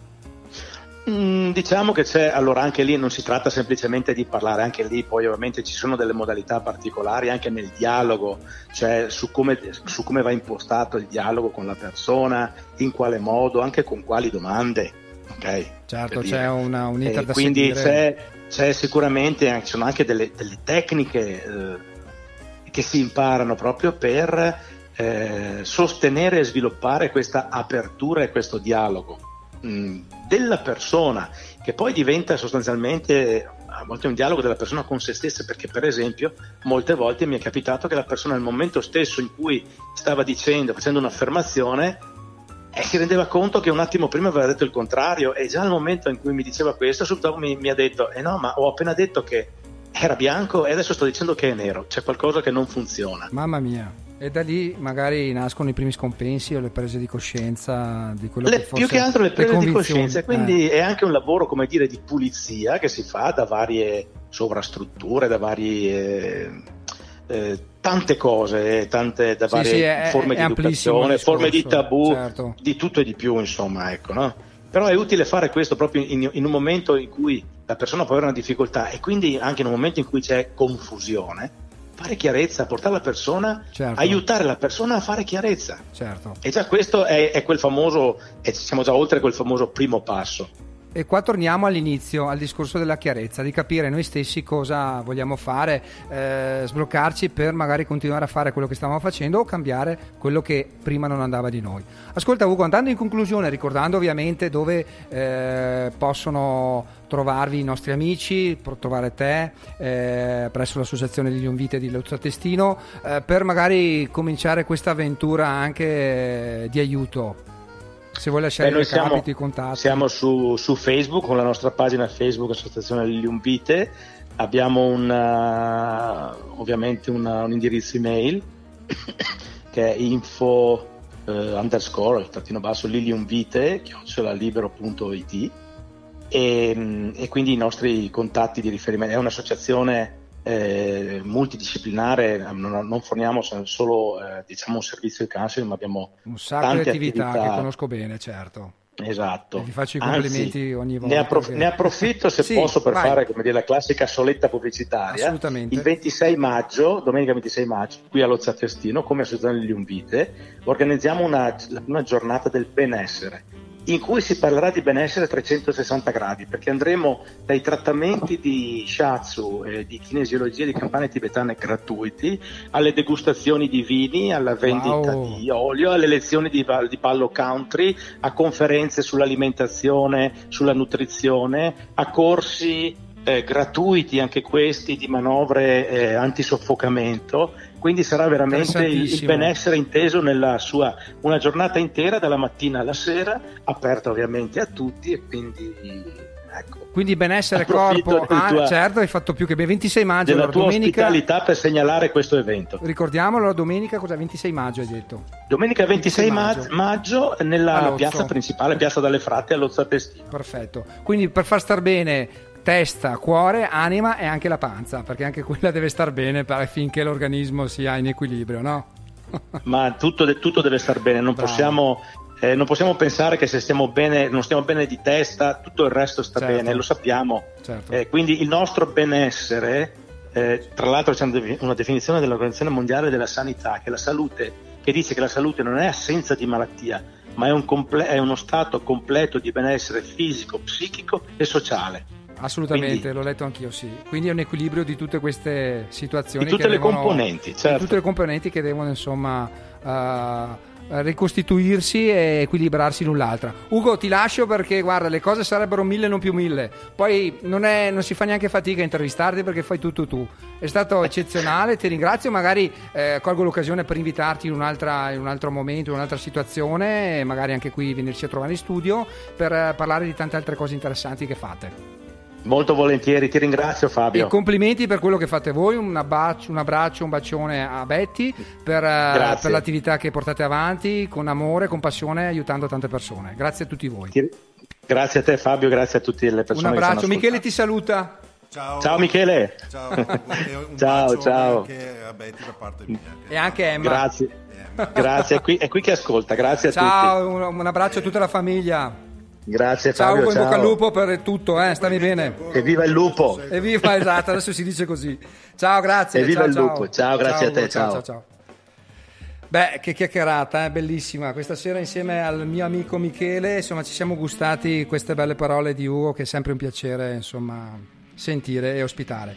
Mm, diciamo che c'è, allora anche lì non si tratta semplicemente di parlare, anche lì poi ovviamente ci sono delle modalità particolari anche nel dialogo, cioè su come, su come va impostato il dialogo con la persona, in quale modo, anche con quali domande. Okay, certo, c'è una, un iter da quindi c'è, c'è, sicuramente, ci sono anche delle, delle tecniche eh, che si imparano proprio per eh, sostenere e sviluppare questa apertura e questo dialogo. Mm, della persona, che poi diventa sostanzialmente a volte un dialogo della persona con se stessa, perché per esempio molte volte mi è capitato che la persona nel momento stesso in cui stava dicendo, facendo un'affermazione, eh, si rendeva conto che un attimo prima aveva detto il contrario e già al momento in cui mi diceva questo subito mi, mi ha detto, eh no, ma ho appena detto che era bianco e adesso sto dicendo che è nero, c'è qualcosa che non funziona. Mamma mia. E da lì magari nascono i primi scompensi o le prese di coscienza di quello le, che fosse Più che altro le prese le di coscienza, quindi eh. è anche un lavoro, come dire, di pulizia che si fa da varie sovrastrutture, da varie... Eh, tante cose, tante da varie sì, è, forme è di educazione, discorso, forme di tabù, certo. di tutto e di più, insomma, ecco, no? Però è utile fare questo proprio in, in, un momento in cui la persona può avere una difficoltà e quindi anche in un momento in cui c'è confusione, fare chiarezza, portare la persona, Certo. aiutare la persona a fare chiarezza. Certo. E già questo è, è quel famoso, e siamo già oltre quel famoso primo passo. E qua torniamo all'inizio, al discorso della chiarezza, di capire noi stessi cosa vogliamo fare, eh, sbloccarci per magari continuare a fare quello che stavamo facendo o cambiare quello che prima non andava di noi. Ascolta Ugo, andando in conclusione, ricordando ovviamente dove eh, possono trovarvi i nostri amici, per trovare te eh, presso l'associazione degli Invite di Lozza Testino, eh, per magari cominciare questa avventura anche eh, di aiuto. Se vuoi lasciare Beh, i recapiti, i contatti. siamo su, su Facebook con la nostra pagina Facebook Associazione Lilium Vite, abbiamo una- ovviamente una- un indirizzo email che è info eh, underscore il trattino basso liliumvite chiocciolalibero.it e, mm, e quindi i nostri contatti di riferimento è un'associazione eh, multidisciplinare non, non forniamo solo eh, diciamo un servizio di counseling ma abbiamo un sacco di tante attività, attività. che conosco bene, certo. Esatto. E vi faccio i Anzi, complimenti ogni volta Ne, approf- che- ne approfitto se Sì, posso per vai. fare come dire, la classica soletta pubblicitaria. Assolutamente. Il 26 maggio, domenica 26 maggio, qui a Lozza come associazione degli Umbite, organizziamo una, una giornata del benessere in cui si parlerà di benessere a 360 gradi, perché andremo dai trattamenti di shiatsu, eh, di kinesiologia di campane tibetane gratuiti, alle degustazioni di vini, alla vendita Wow. di olio, alle lezioni di, di ballo country, a conferenze sull'alimentazione, sulla nutrizione, a corsi eh, gratuiti anche questi di manovre eh, antisoffocamento. Quindi sarà veramente il, benessere inteso nella sua una giornata intera dalla mattina alla sera, aperta ovviamente a tutti e quindi ecco. Quindi benessere corpo, ah, certo, hai fatto più che bene. 26 maggio, della allora, tua domenica. ospitalità per segnalare questo evento. Ricordiamolo, la domenica cosa? 26 maggio hai detto. Domenica 26 maggio. maggio, maggio nella piazza principale, piazza dalle Fratte a Lozza Testino. Perfetto. Quindi per far star bene testa, cuore, anima e anche la panza, perché anche quella deve star bene affinché l'organismo sia in equilibrio, no? ma tutto, tutto deve star bene, non possiamo, eh, non possiamo pensare che se stiamo bene, non stiamo bene di testa, tutto il resto sta Certo. bene, lo sappiamo. Certo. Eh, quindi il nostro benessere, eh, tra l'altro c'è una defi- una definizione dell'Organizzazione Mondiale della Sanità, che la salute, che dice che la salute non è assenza di malattia, ma è, un comple- è uno stato completo di benessere fisico, psichico e sociale. Assolutamente, Quindi- l'ho letto anch'io, sì. Quindi è un equilibrio di tutte queste situazioni. Di tutte che le devono- componenti, di certo. tutte le componenti che devono, insomma, eh, ricostituirsi e equilibrarsi l'un l'altra. Ugo, ti lascio perché, guarda, le cose sarebbero mille non più mille. Poi non, è- non si fa neanche fatica a intervistarti perché fai tutto tu. È stato eccezionale, ti ringrazio. Magari eh, colgo l'occasione per invitarti in, un'altra- in un altro momento, in un'altra situazione, magari anche qui venirci a trovare in studio per eh, parlare di tante altre cose interessanti che fate. Molto volentieri, ti ringrazio Fabio. E complimenti per quello che fate voi, un abbraccio, un, abbraccio, un bacione a Betty per, eh, per l'attività che portate avanti con amore, con passione, aiutando tante persone. Grazie a tutti voi. Ti- Grazie a te Fabio, grazie a tutte le Un persone che abbraccio, Michele ti saluta. Ciao. Ciao Michele. Ciao. Un Ciao, bacio ciao. anche a Betty da parte mia. E anche Emma. Grazie. Grazie, è qui, è qui che ascolta, grazie a tutti. Ciao, un, un abbraccio a tutta la famiglia. Grazie Ciao Fabio, Ugo, in bocca al ciao. lupo per tutto, eh, stammi bene. Evviva il lupo. Evviva, esatto, adesso si dice così. Ciao, grazie. Evviva ciao, il ciao. lupo. Ciao, grazie a te, ciao, ciao. ciao. Beh, che chiacchierata, eh, bellissima. Questa sera insieme al mio amico Michele, insomma, ci siamo gustati queste belle parole di Ugo che è sempre un piacere, insomma, sentire e ospitare.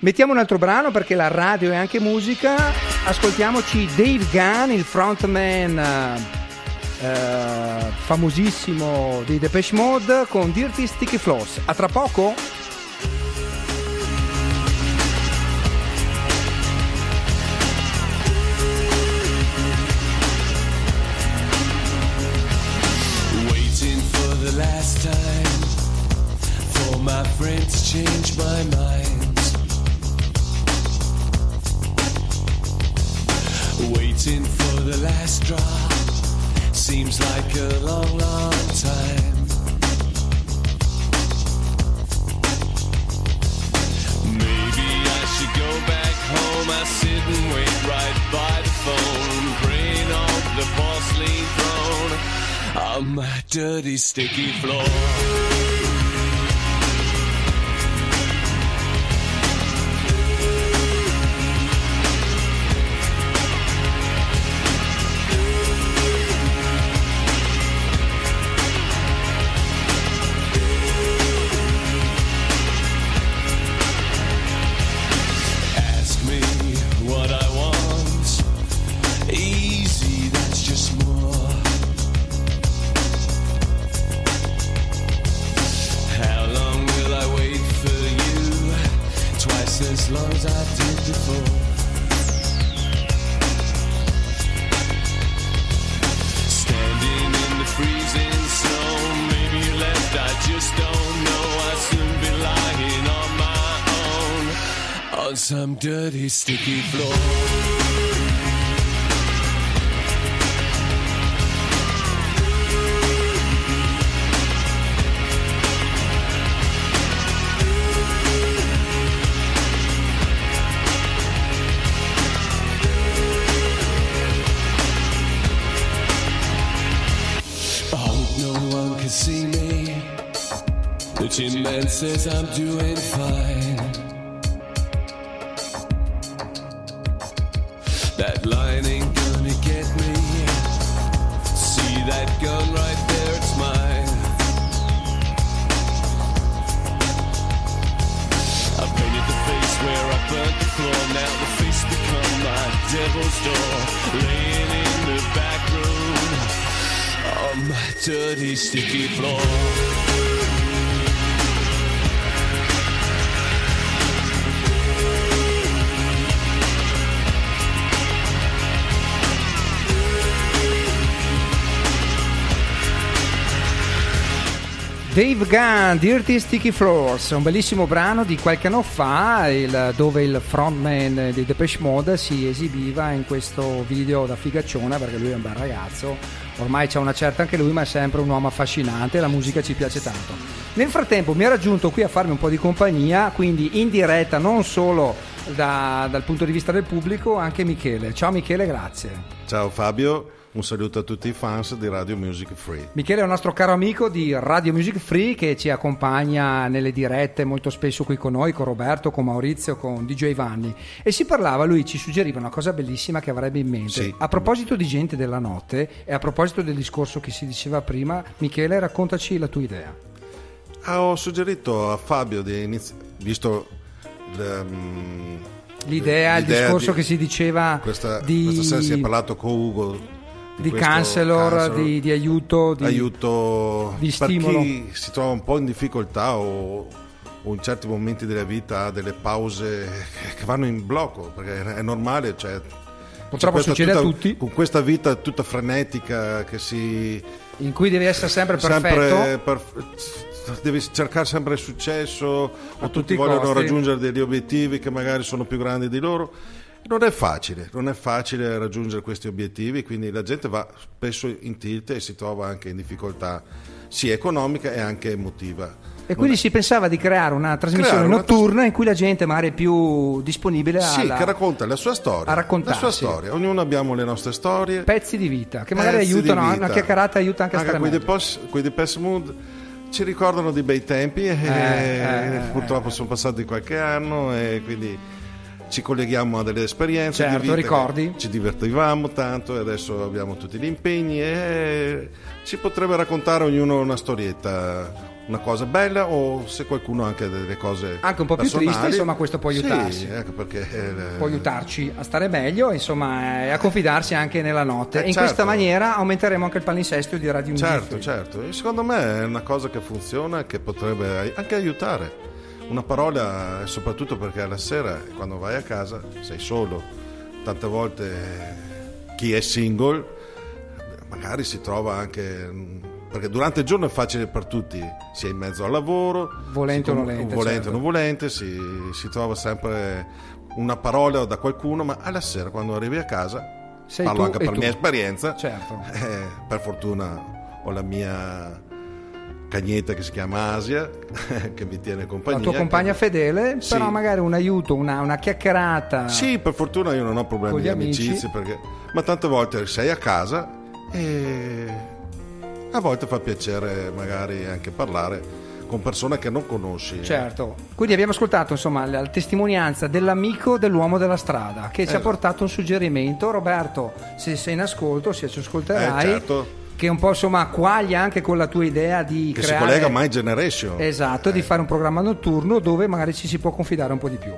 Mettiamo un altro brano perché la radio è anche musica. Ascoltiamoci Dave Gunn, il frontman eh, famosissimo di Depeche Mode con Dirty Sticky Floors. A tra poco? Change my mind. Waiting for the last drop seems like a long, long time. Maybe I should go back home. I sit and wait right by the phone, praying on the porcelain throne on my dirty, sticky floor. sticky floor. The man says I'm doing fine. Gunn, Dirty Sticky Floors, un bellissimo brano di qualche anno fa il- dove il frontman di Depeche Mode si esibiva in questo video da figacciona perché lui è un bel ragazzo, ormai c'è una certa anche lui ma è sempre un uomo affascinante, la musica ci piace tanto. Nel frattempo mi ha raggiunto qui a farmi un po' di compagnia, quindi in diretta non solo da- dal punto di vista del pubblico, anche Michele. Ciao Michele, grazie. Ciao Fabio, un saluto a tutti i fans di Radio Music Free. Michele è un nostro caro amico di Radio Music Free che ci accompagna nelle dirette molto spesso qui con noi, con Roberto, con Maurizio, con DJ Vanni. E si parlava, lui ci suggeriva una cosa bellissima che avrebbe in mente. Sì. A proposito di gente della notte e a proposito del discorso che si diceva prima, Michele, raccontaci la tua idea. Ah, ho suggerito a Fabio di iniziare, visto l- mm, L'idea, il l'idea discorso di- che si diceva questa, di, questa sera si è parlato con Ugo di counselor, counselor, di, di aiuto, di, aiuto di per stimolo. chi si trova un po' in difficoltà o, o in certi momenti della vita ha delle pause che vanno in blocco perché è normale cioè, Purtroppo succede a tutta- tutti. con questa vita tutta frenetica che si in cui devi essere sempre perfetto. sempre per- devi cercare sempre il successo o tutti tutti vogliono costi. raggiungere degli obiettivi che magari sono più grandi di loro non è facile, non è facile raggiungere questi obiettivi, quindi la gente va spesso in tilt e si trova anche in difficoltà sia economica e anche emotiva. E quindi si pensava di creare una trasmissione Creare una notturna in cui la gente magari è più disponibile a Sì, che racconta la sua storia. a raccontarsi. La sua storia. Ognuno abbiamo le nostre storie. pezzi di vita che magari pezzi di aiutano, una chiacchierata aiuta anche a stare quei meglio. Quei Depeche Mode ci ricordano di bei tempi e eh, eh, purtroppo sono passati qualche anno e quindi ci colleghiamo a delle esperienze Certo, di vita ricordi? ci divertivamo tanto e adesso abbiamo tutti gli impegni e ci potrebbe raccontare ognuno una storietta una cosa bella o se qualcuno anche delle cose Anche un po' più personali. triste, insomma, questo può aiutarsi. sì, ecco perché eh, Può aiutarci a stare meglio insomma, e a confidarsi anche nella notte. Eh, e in certo. questa maniera aumenteremo anche il palinsesto di Radio Certo, Free. certo. E secondo me è una cosa che funziona e che potrebbe anche aiutare. Una parola, soprattutto perché alla sera, quando vai a casa, sei solo. Tante volte eh, chi è single magari si trova anche... mm, Perché durante il giorno è facile per tutti, sia in mezzo al lavoro, Volente o si- nolente, volente certo. non volente, si, si trova sempre una parola da qualcuno, ma alla sera quando arrivi a casa, Sei parlo anche per tu. mia esperienza, Certo. eh, per fortuna ho la mia cagnetta che si chiama Asia, che mi tiene compagnia. La tua compagna che- fedele, Sì. però magari un aiuto, una, una chiacchierata. Sì, per fortuna io non ho problemi di amici. amicizie, perché... ma tante volte sei a casa e a volte fa piacere magari anche parlare con persone che non conosci. Certo, quindi abbiamo ascoltato insomma la testimonianza dell'amico dell'uomo della strada che ci ha Eh. portato un suggerimento. Roberto, se sei in ascolto, se ci ascolterai, Eh, certo. Che un po' insomma quaglia anche con la tua idea di Che creare... si collega a My Generation. Esatto, di fare un programma notturno dove magari ci si può confidare un po' di più.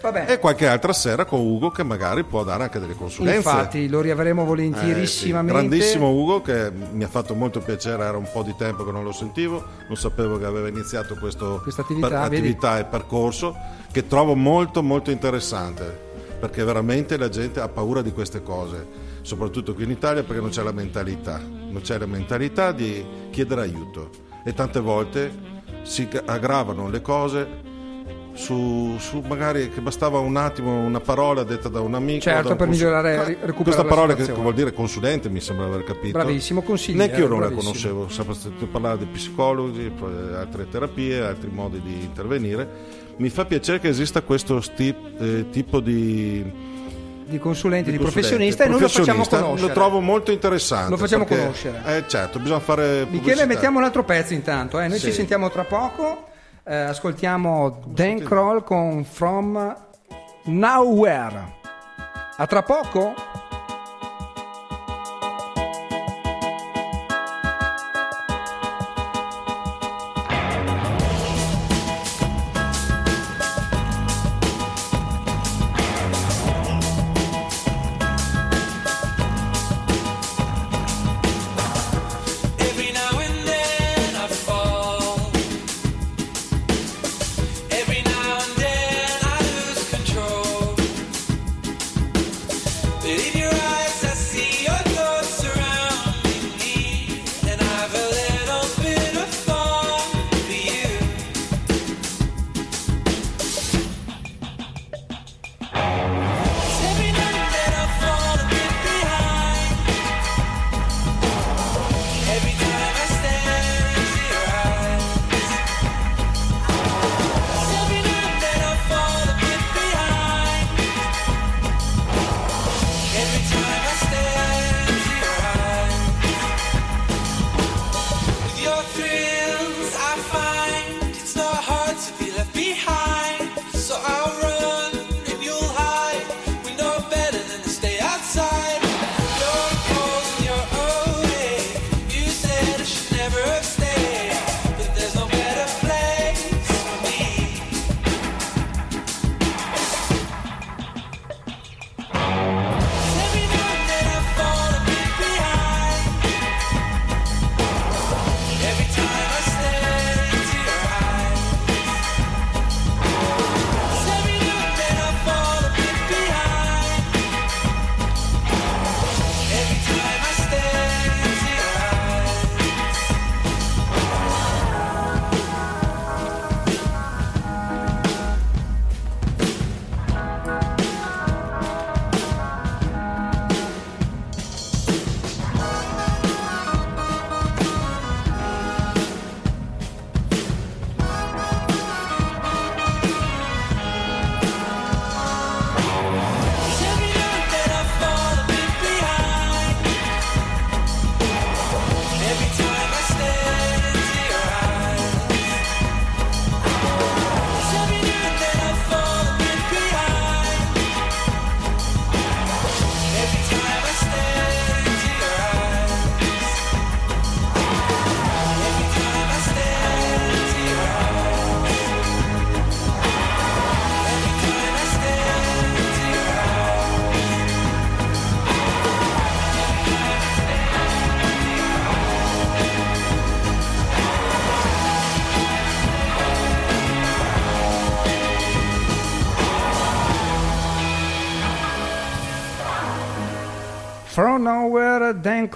Vabbè, E qualche altra sera con Ugo che magari può dare anche delle consulenze. infatti lo riavremo Eh, sì. volentierissimamente. Grandissimo Ugo che mi ha fatto molto piacere, era un po' di tempo che non lo sentivo, non sapevo che aveva iniziato questo Questa attività, per- attività e percorso che trovo molto molto interessante perché veramente la gente ha paura di queste cose, soprattutto qui in Italia perché non c'è la mentalità, non c'è la mentalità di chiedere aiuto e tante volte si aggravano le cose su, su magari che bastava un attimo una parola detta da un amico. Certo, un per consul- migliorare, Ah, recuperare Questa la parola che, vuol dire consulente mi sembra aver capito. Bravissimo, consigliere, Neanche io non la bravissimo. conoscevo, ho sempre sentito parlare di psicologi, altre terapie, altri modi di intervenire. Mi fa piacere che esista questo sti- eh, tipo di, di consulente, di, consulente, professionista e noi lo facciamo conoscere. Lo trovo molto interessante. Lo facciamo perché- conoscere. Eh, certo, bisogna fare Michele, pubblicità. mettiamo un altro pezzo intanto. eh. Noi Sì. ci sentiamo tra poco. eh, ascoltiamo Dan Kroll con From Nowhere. A tra poco. Leave your eyes.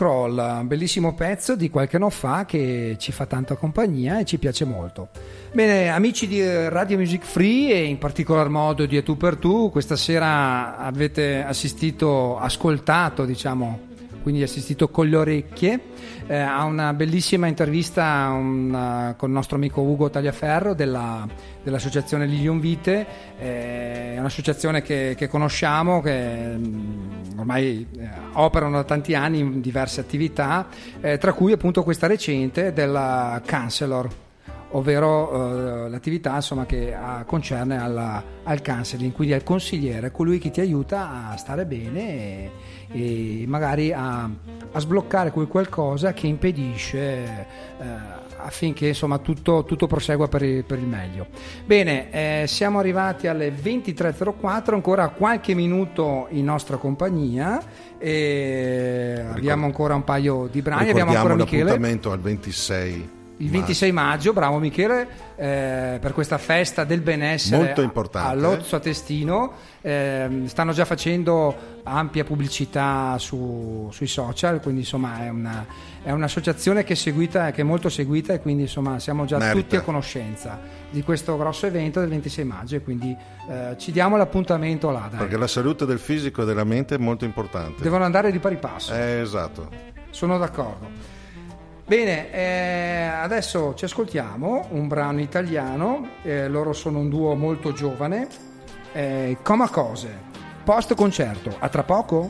Dan Kroll, bellissimo pezzo di qualche anno fa che ci fa tanta compagnia e ci piace molto. Bene, amici di Radio Music Free e in particolar modo di E tu per tu, questa sera avete assistito, ascoltato, diciamo, quindi assistito con le orecchie eh, a una bellissima intervista un, con il nostro amico Ugo Tagliaferro della, dell'associazione Lilium Vite, eh, un'associazione che, che conosciamo, che mm, ormai eh, operano da tanti anni in diverse attività, eh, tra cui appunto questa recente della Counselor ovvero eh, l'attività insomma, che ah, concerne alla- al counseling, quindi al consigliere, colui che ti aiuta a stare bene e, e magari a, a sbloccare quel qualcosa che impedisce eh, affinché insomma, tutto, tutto prosegua per il, per il meglio. Bene, eh, siamo arrivati alle 23.04, ancora qualche minuto in nostra compagnia e abbiamo ancora un paio di brani, abbiamo ancora Michele. l'appuntamento al 26 il 26 maggio, bravo Michele, eh, per questa festa del benessere Molto importante. all'Ozzo a Testino. ehm, stanno già facendo ampia pubblicità su- sui social, quindi insomma è, una- è un'associazione che è, seguita, che è molto seguita e quindi insomma siamo già Merita. tutti a conoscenza di questo grosso evento del 26 maggio e quindi eh, ci diamo l'appuntamento là. dai. Perché la salute del fisico e della mente è molto importante. Devono andare di pari passo. Eh, esatto. Sono d'accordo. Bene, eh, adesso ci ascoltiamo un brano italiano, eh, loro sono un duo molto giovane, eh, Coma Cose, post concerto, a tra poco?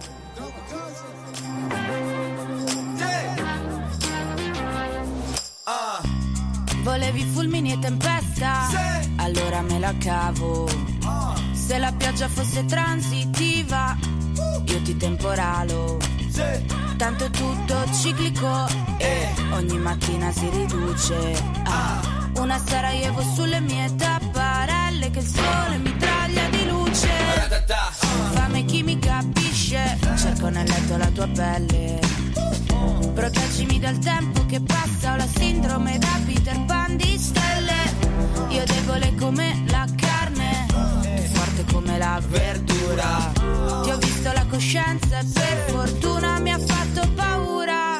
Volevi fulmini e tempesta? Allora me la cavo. Se la pioggia fosse transitiva, io ti temporalo. Tanto tutto ciclico e ogni mattina si riduce. Ah, una Sarajevo sulle mie tapparelle che il sole mi traglia di luce. Fame chi mi capisce, cerco nel letto la tua pelle. Proteggimi dal tempo che passa, ho la sindrome da Peter Pan di stelle. Io debole come la forte come la verdura. Ti ho visto la coscienza e per fortuna mi ha fatto paura.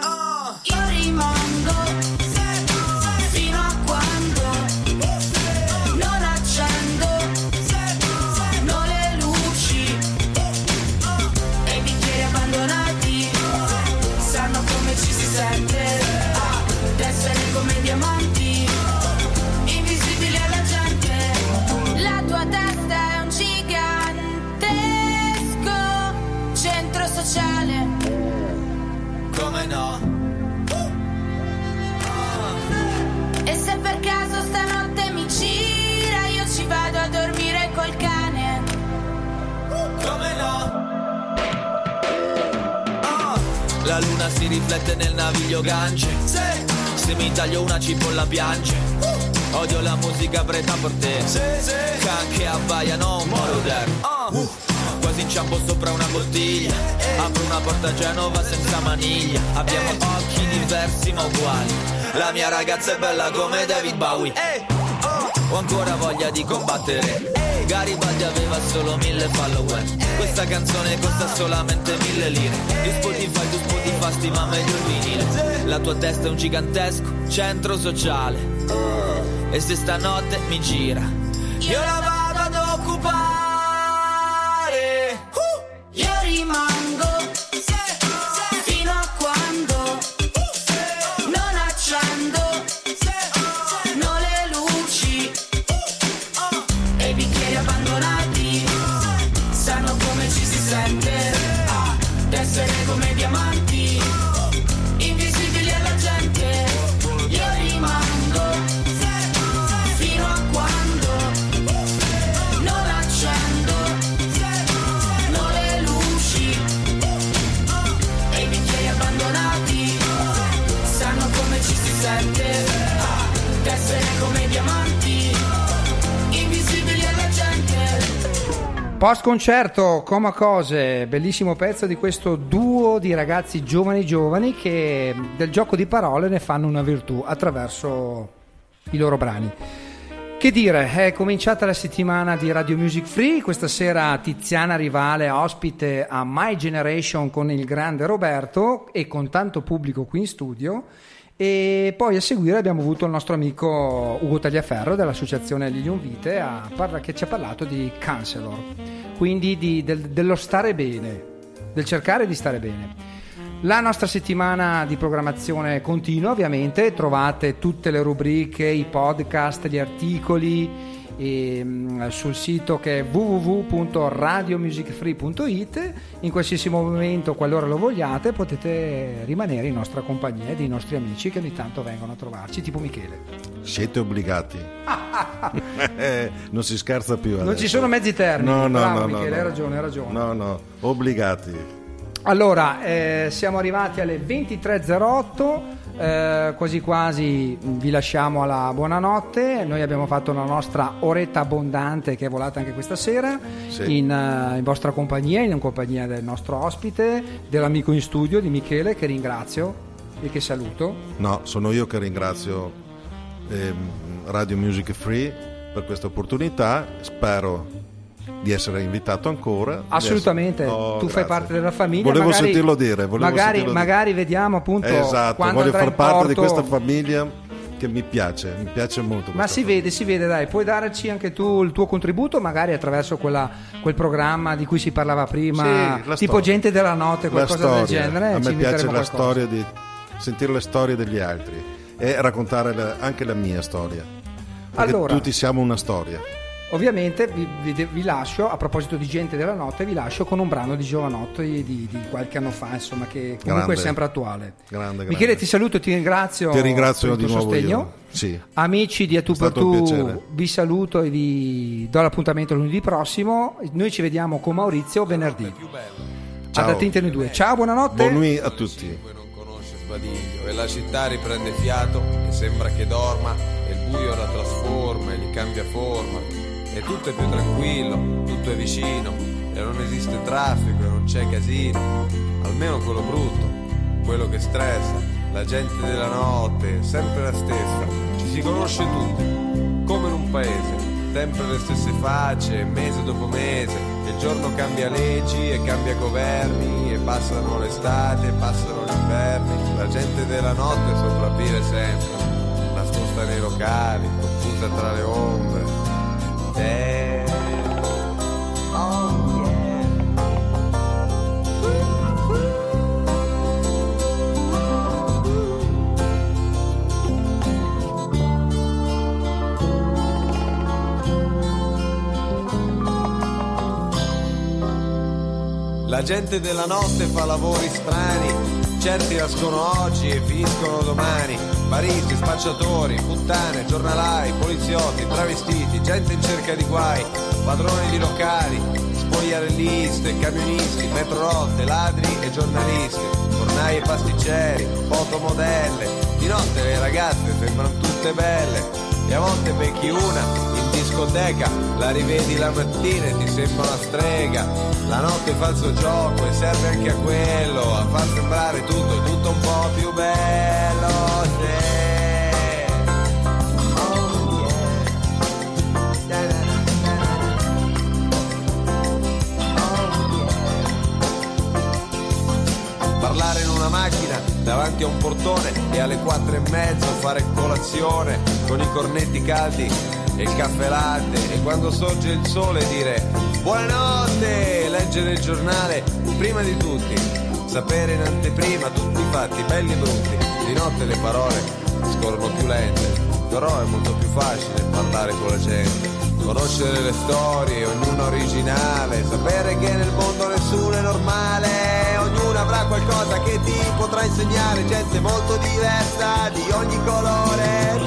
Io rimango La luna si riflette nel naviglio Gange. Se mi taglio una cipolla piange. Odio la musica preta per te. Can che abbaiano un moroder Uh, Quasi inciampo sopra una bottiglia. Apro una porta a Genova senza maniglia. Abbiamo occhi diversi ma uguali. La mia ragazza è bella come David Bowie. Ho ancora voglia di combattere Garibaldi aveva solo mille follower. Questa canzone costa solamente mille lire. Io Spotify, tu Spotify stima meglio il vinile. La tua testa è un gigantesco centro sociale. E se stanotte mi gira Io la Post concerto, Coma Cose, bellissimo pezzo di questo duo di ragazzi giovani giovani che del gioco di parole ne fanno una virtù attraverso i loro brani. Che dire, è cominciata la settimana di Radio Music Free, questa sera Tiziana Rivale ospite a My Generation con il grande Roberto e con tanto pubblico qui in studio e poi a seguire abbiamo avuto il nostro amico Ugo Tagliaferro dell'associazione Lilium Vite a parla- che ci ha parlato di counselor, quindi di- del- dello stare bene, del cercare di stare bene. La nostra settimana di programmazione continua, ovviamente, trovate tutte le rubriche, i podcast, gli articoli sul sito che è www.radiomusicfree.it. In qualsiasi momento, qualora lo vogliate, potete rimanere in nostra compagnia e dei nostri amici che ogni tanto vengono a trovarci, tipo Michele. Siete obbligati. Eh, non si scherza più. Non adesso. ci sono mezzi termini. No, no, Bravo, no, Michele, no. hai ragione, hai ragione. No, no, obbligati. Allora, eh, siamo arrivati alle 23.08, eh, quasi quasi vi lasciamo alla buonanotte, noi abbiamo fatto una nostra oretta abbondante che è volata anche questa sera Sì. in, eh, in vostra compagnia, in compagnia del nostro ospite, dell'amico in studio di Michele che ringrazio e che saluto. No, sono io che ringrazio ehm, Radio Music Free per questa opportunità. Spero di essere invitato ancora. di Assolutamente, essere- Oh, tu fai grazie. parte della famiglia. Volevo magari- sentirlo dire. volevo magari, sentirlo dire. magari vediamo appunto Esatto, voglio far parte di porto- questa famiglia che mi piace, mi piace molto. Ma si vede, si vede, dai, puoi darci anche tu il tuo contributo, magari attraverso quella- quel programma di cui si parlava prima, Sì, tipo storia. gente della notte, qualcosa del genere. A ci me piace la qualcosa. storia di sentire le storie degli altri e raccontare la- anche la mia storia. Perché Allora. tutti siamo una storia. Ovviamente vi, vi- vi lascio, a proposito di gente della notte, vi lascio con un brano di Giovanotti di, di qualche anno fa, insomma, che comunque Grande. è sempre attuale. Grande, Michele, grande. ti saluto e ti ringrazio, Ti ringrazio per il di tuo nuovo sostegno. Sì. Amici di A tu per tu, vi saluto e vi do l'appuntamento lunedì prossimo. Noi ci vediamo con Maurizio venerdì. Ciao. Ad Attenti noi due. Ciao, buonanotte. Buon a tutti. non conosce Sbadiglio e la città riprende fiato e sembra che dorma e il buio la trasforma e gli cambia forma e tutto è più tranquillo, tutto è vicino e non esiste traffico e non c'è casino, almeno quello brutto, quello che stressa, la gente della notte, sempre la stessa, ci si conosce tutti, come in un paese, sempre le stesse facce, mese dopo mese, il giorno cambia leggi e cambia governi, e passano l'estate e passano gli inverni, la gente della notte sopravvive sempre, nascosta nei locali, confusa tra le ombre. Oh. La gente della notte fa lavori strani, certi nascono oggi e finiscono domani. Baristi, spacciatori, puttane, giornalai, poliziotti, travestiti, gente in cerca di guai, padroni di locali, spogliarelliste, camionisti, metrorotte, ladri e giornalisti, fornai e pasticceri, fotomodelle. Di notte le ragazze sembrano tutte belle e a volte becchi una in discoteca, la rivedi la mattina e ti sembra una strega. La notte fa il suo gioco e serve anche a quello, a far sembrare tutto, tutto un po' più bello. sì. Davanti a un portone e alle quattro e mezzo fare colazione con i cornetti caldi e il caffè latte. E quando sorge il sole dire buonanotte, leggere il giornale prima di tutti, sapere in anteprima tutti i fatti belli e brutti, di notte le parole scorrono più lente, però è molto più facile parlare con la gente. Conoscere le storie, ognuna originale, sapere che nel mondo nessuno è normale, ognuno avrà qualcosa che ti potrà insegnare, gente molto diversa di ogni colore.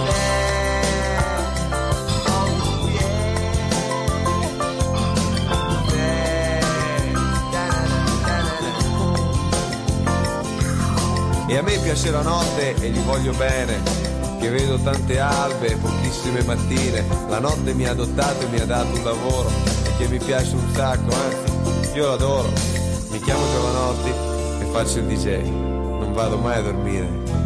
E a me piace la notte e gli voglio bene, che vedo tante albe e pochissime mattine. La notte mi ha adottato e mi ha dato un lavoro e che mi piace un sacco, anzi, io l'adoro. Mi chiamo Giovanotti e faccio il DJ. Non vado mai a dormire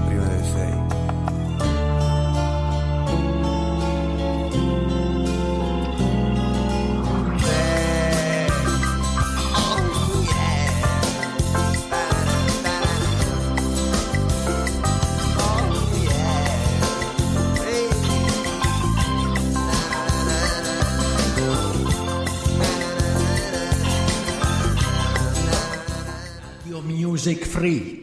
free.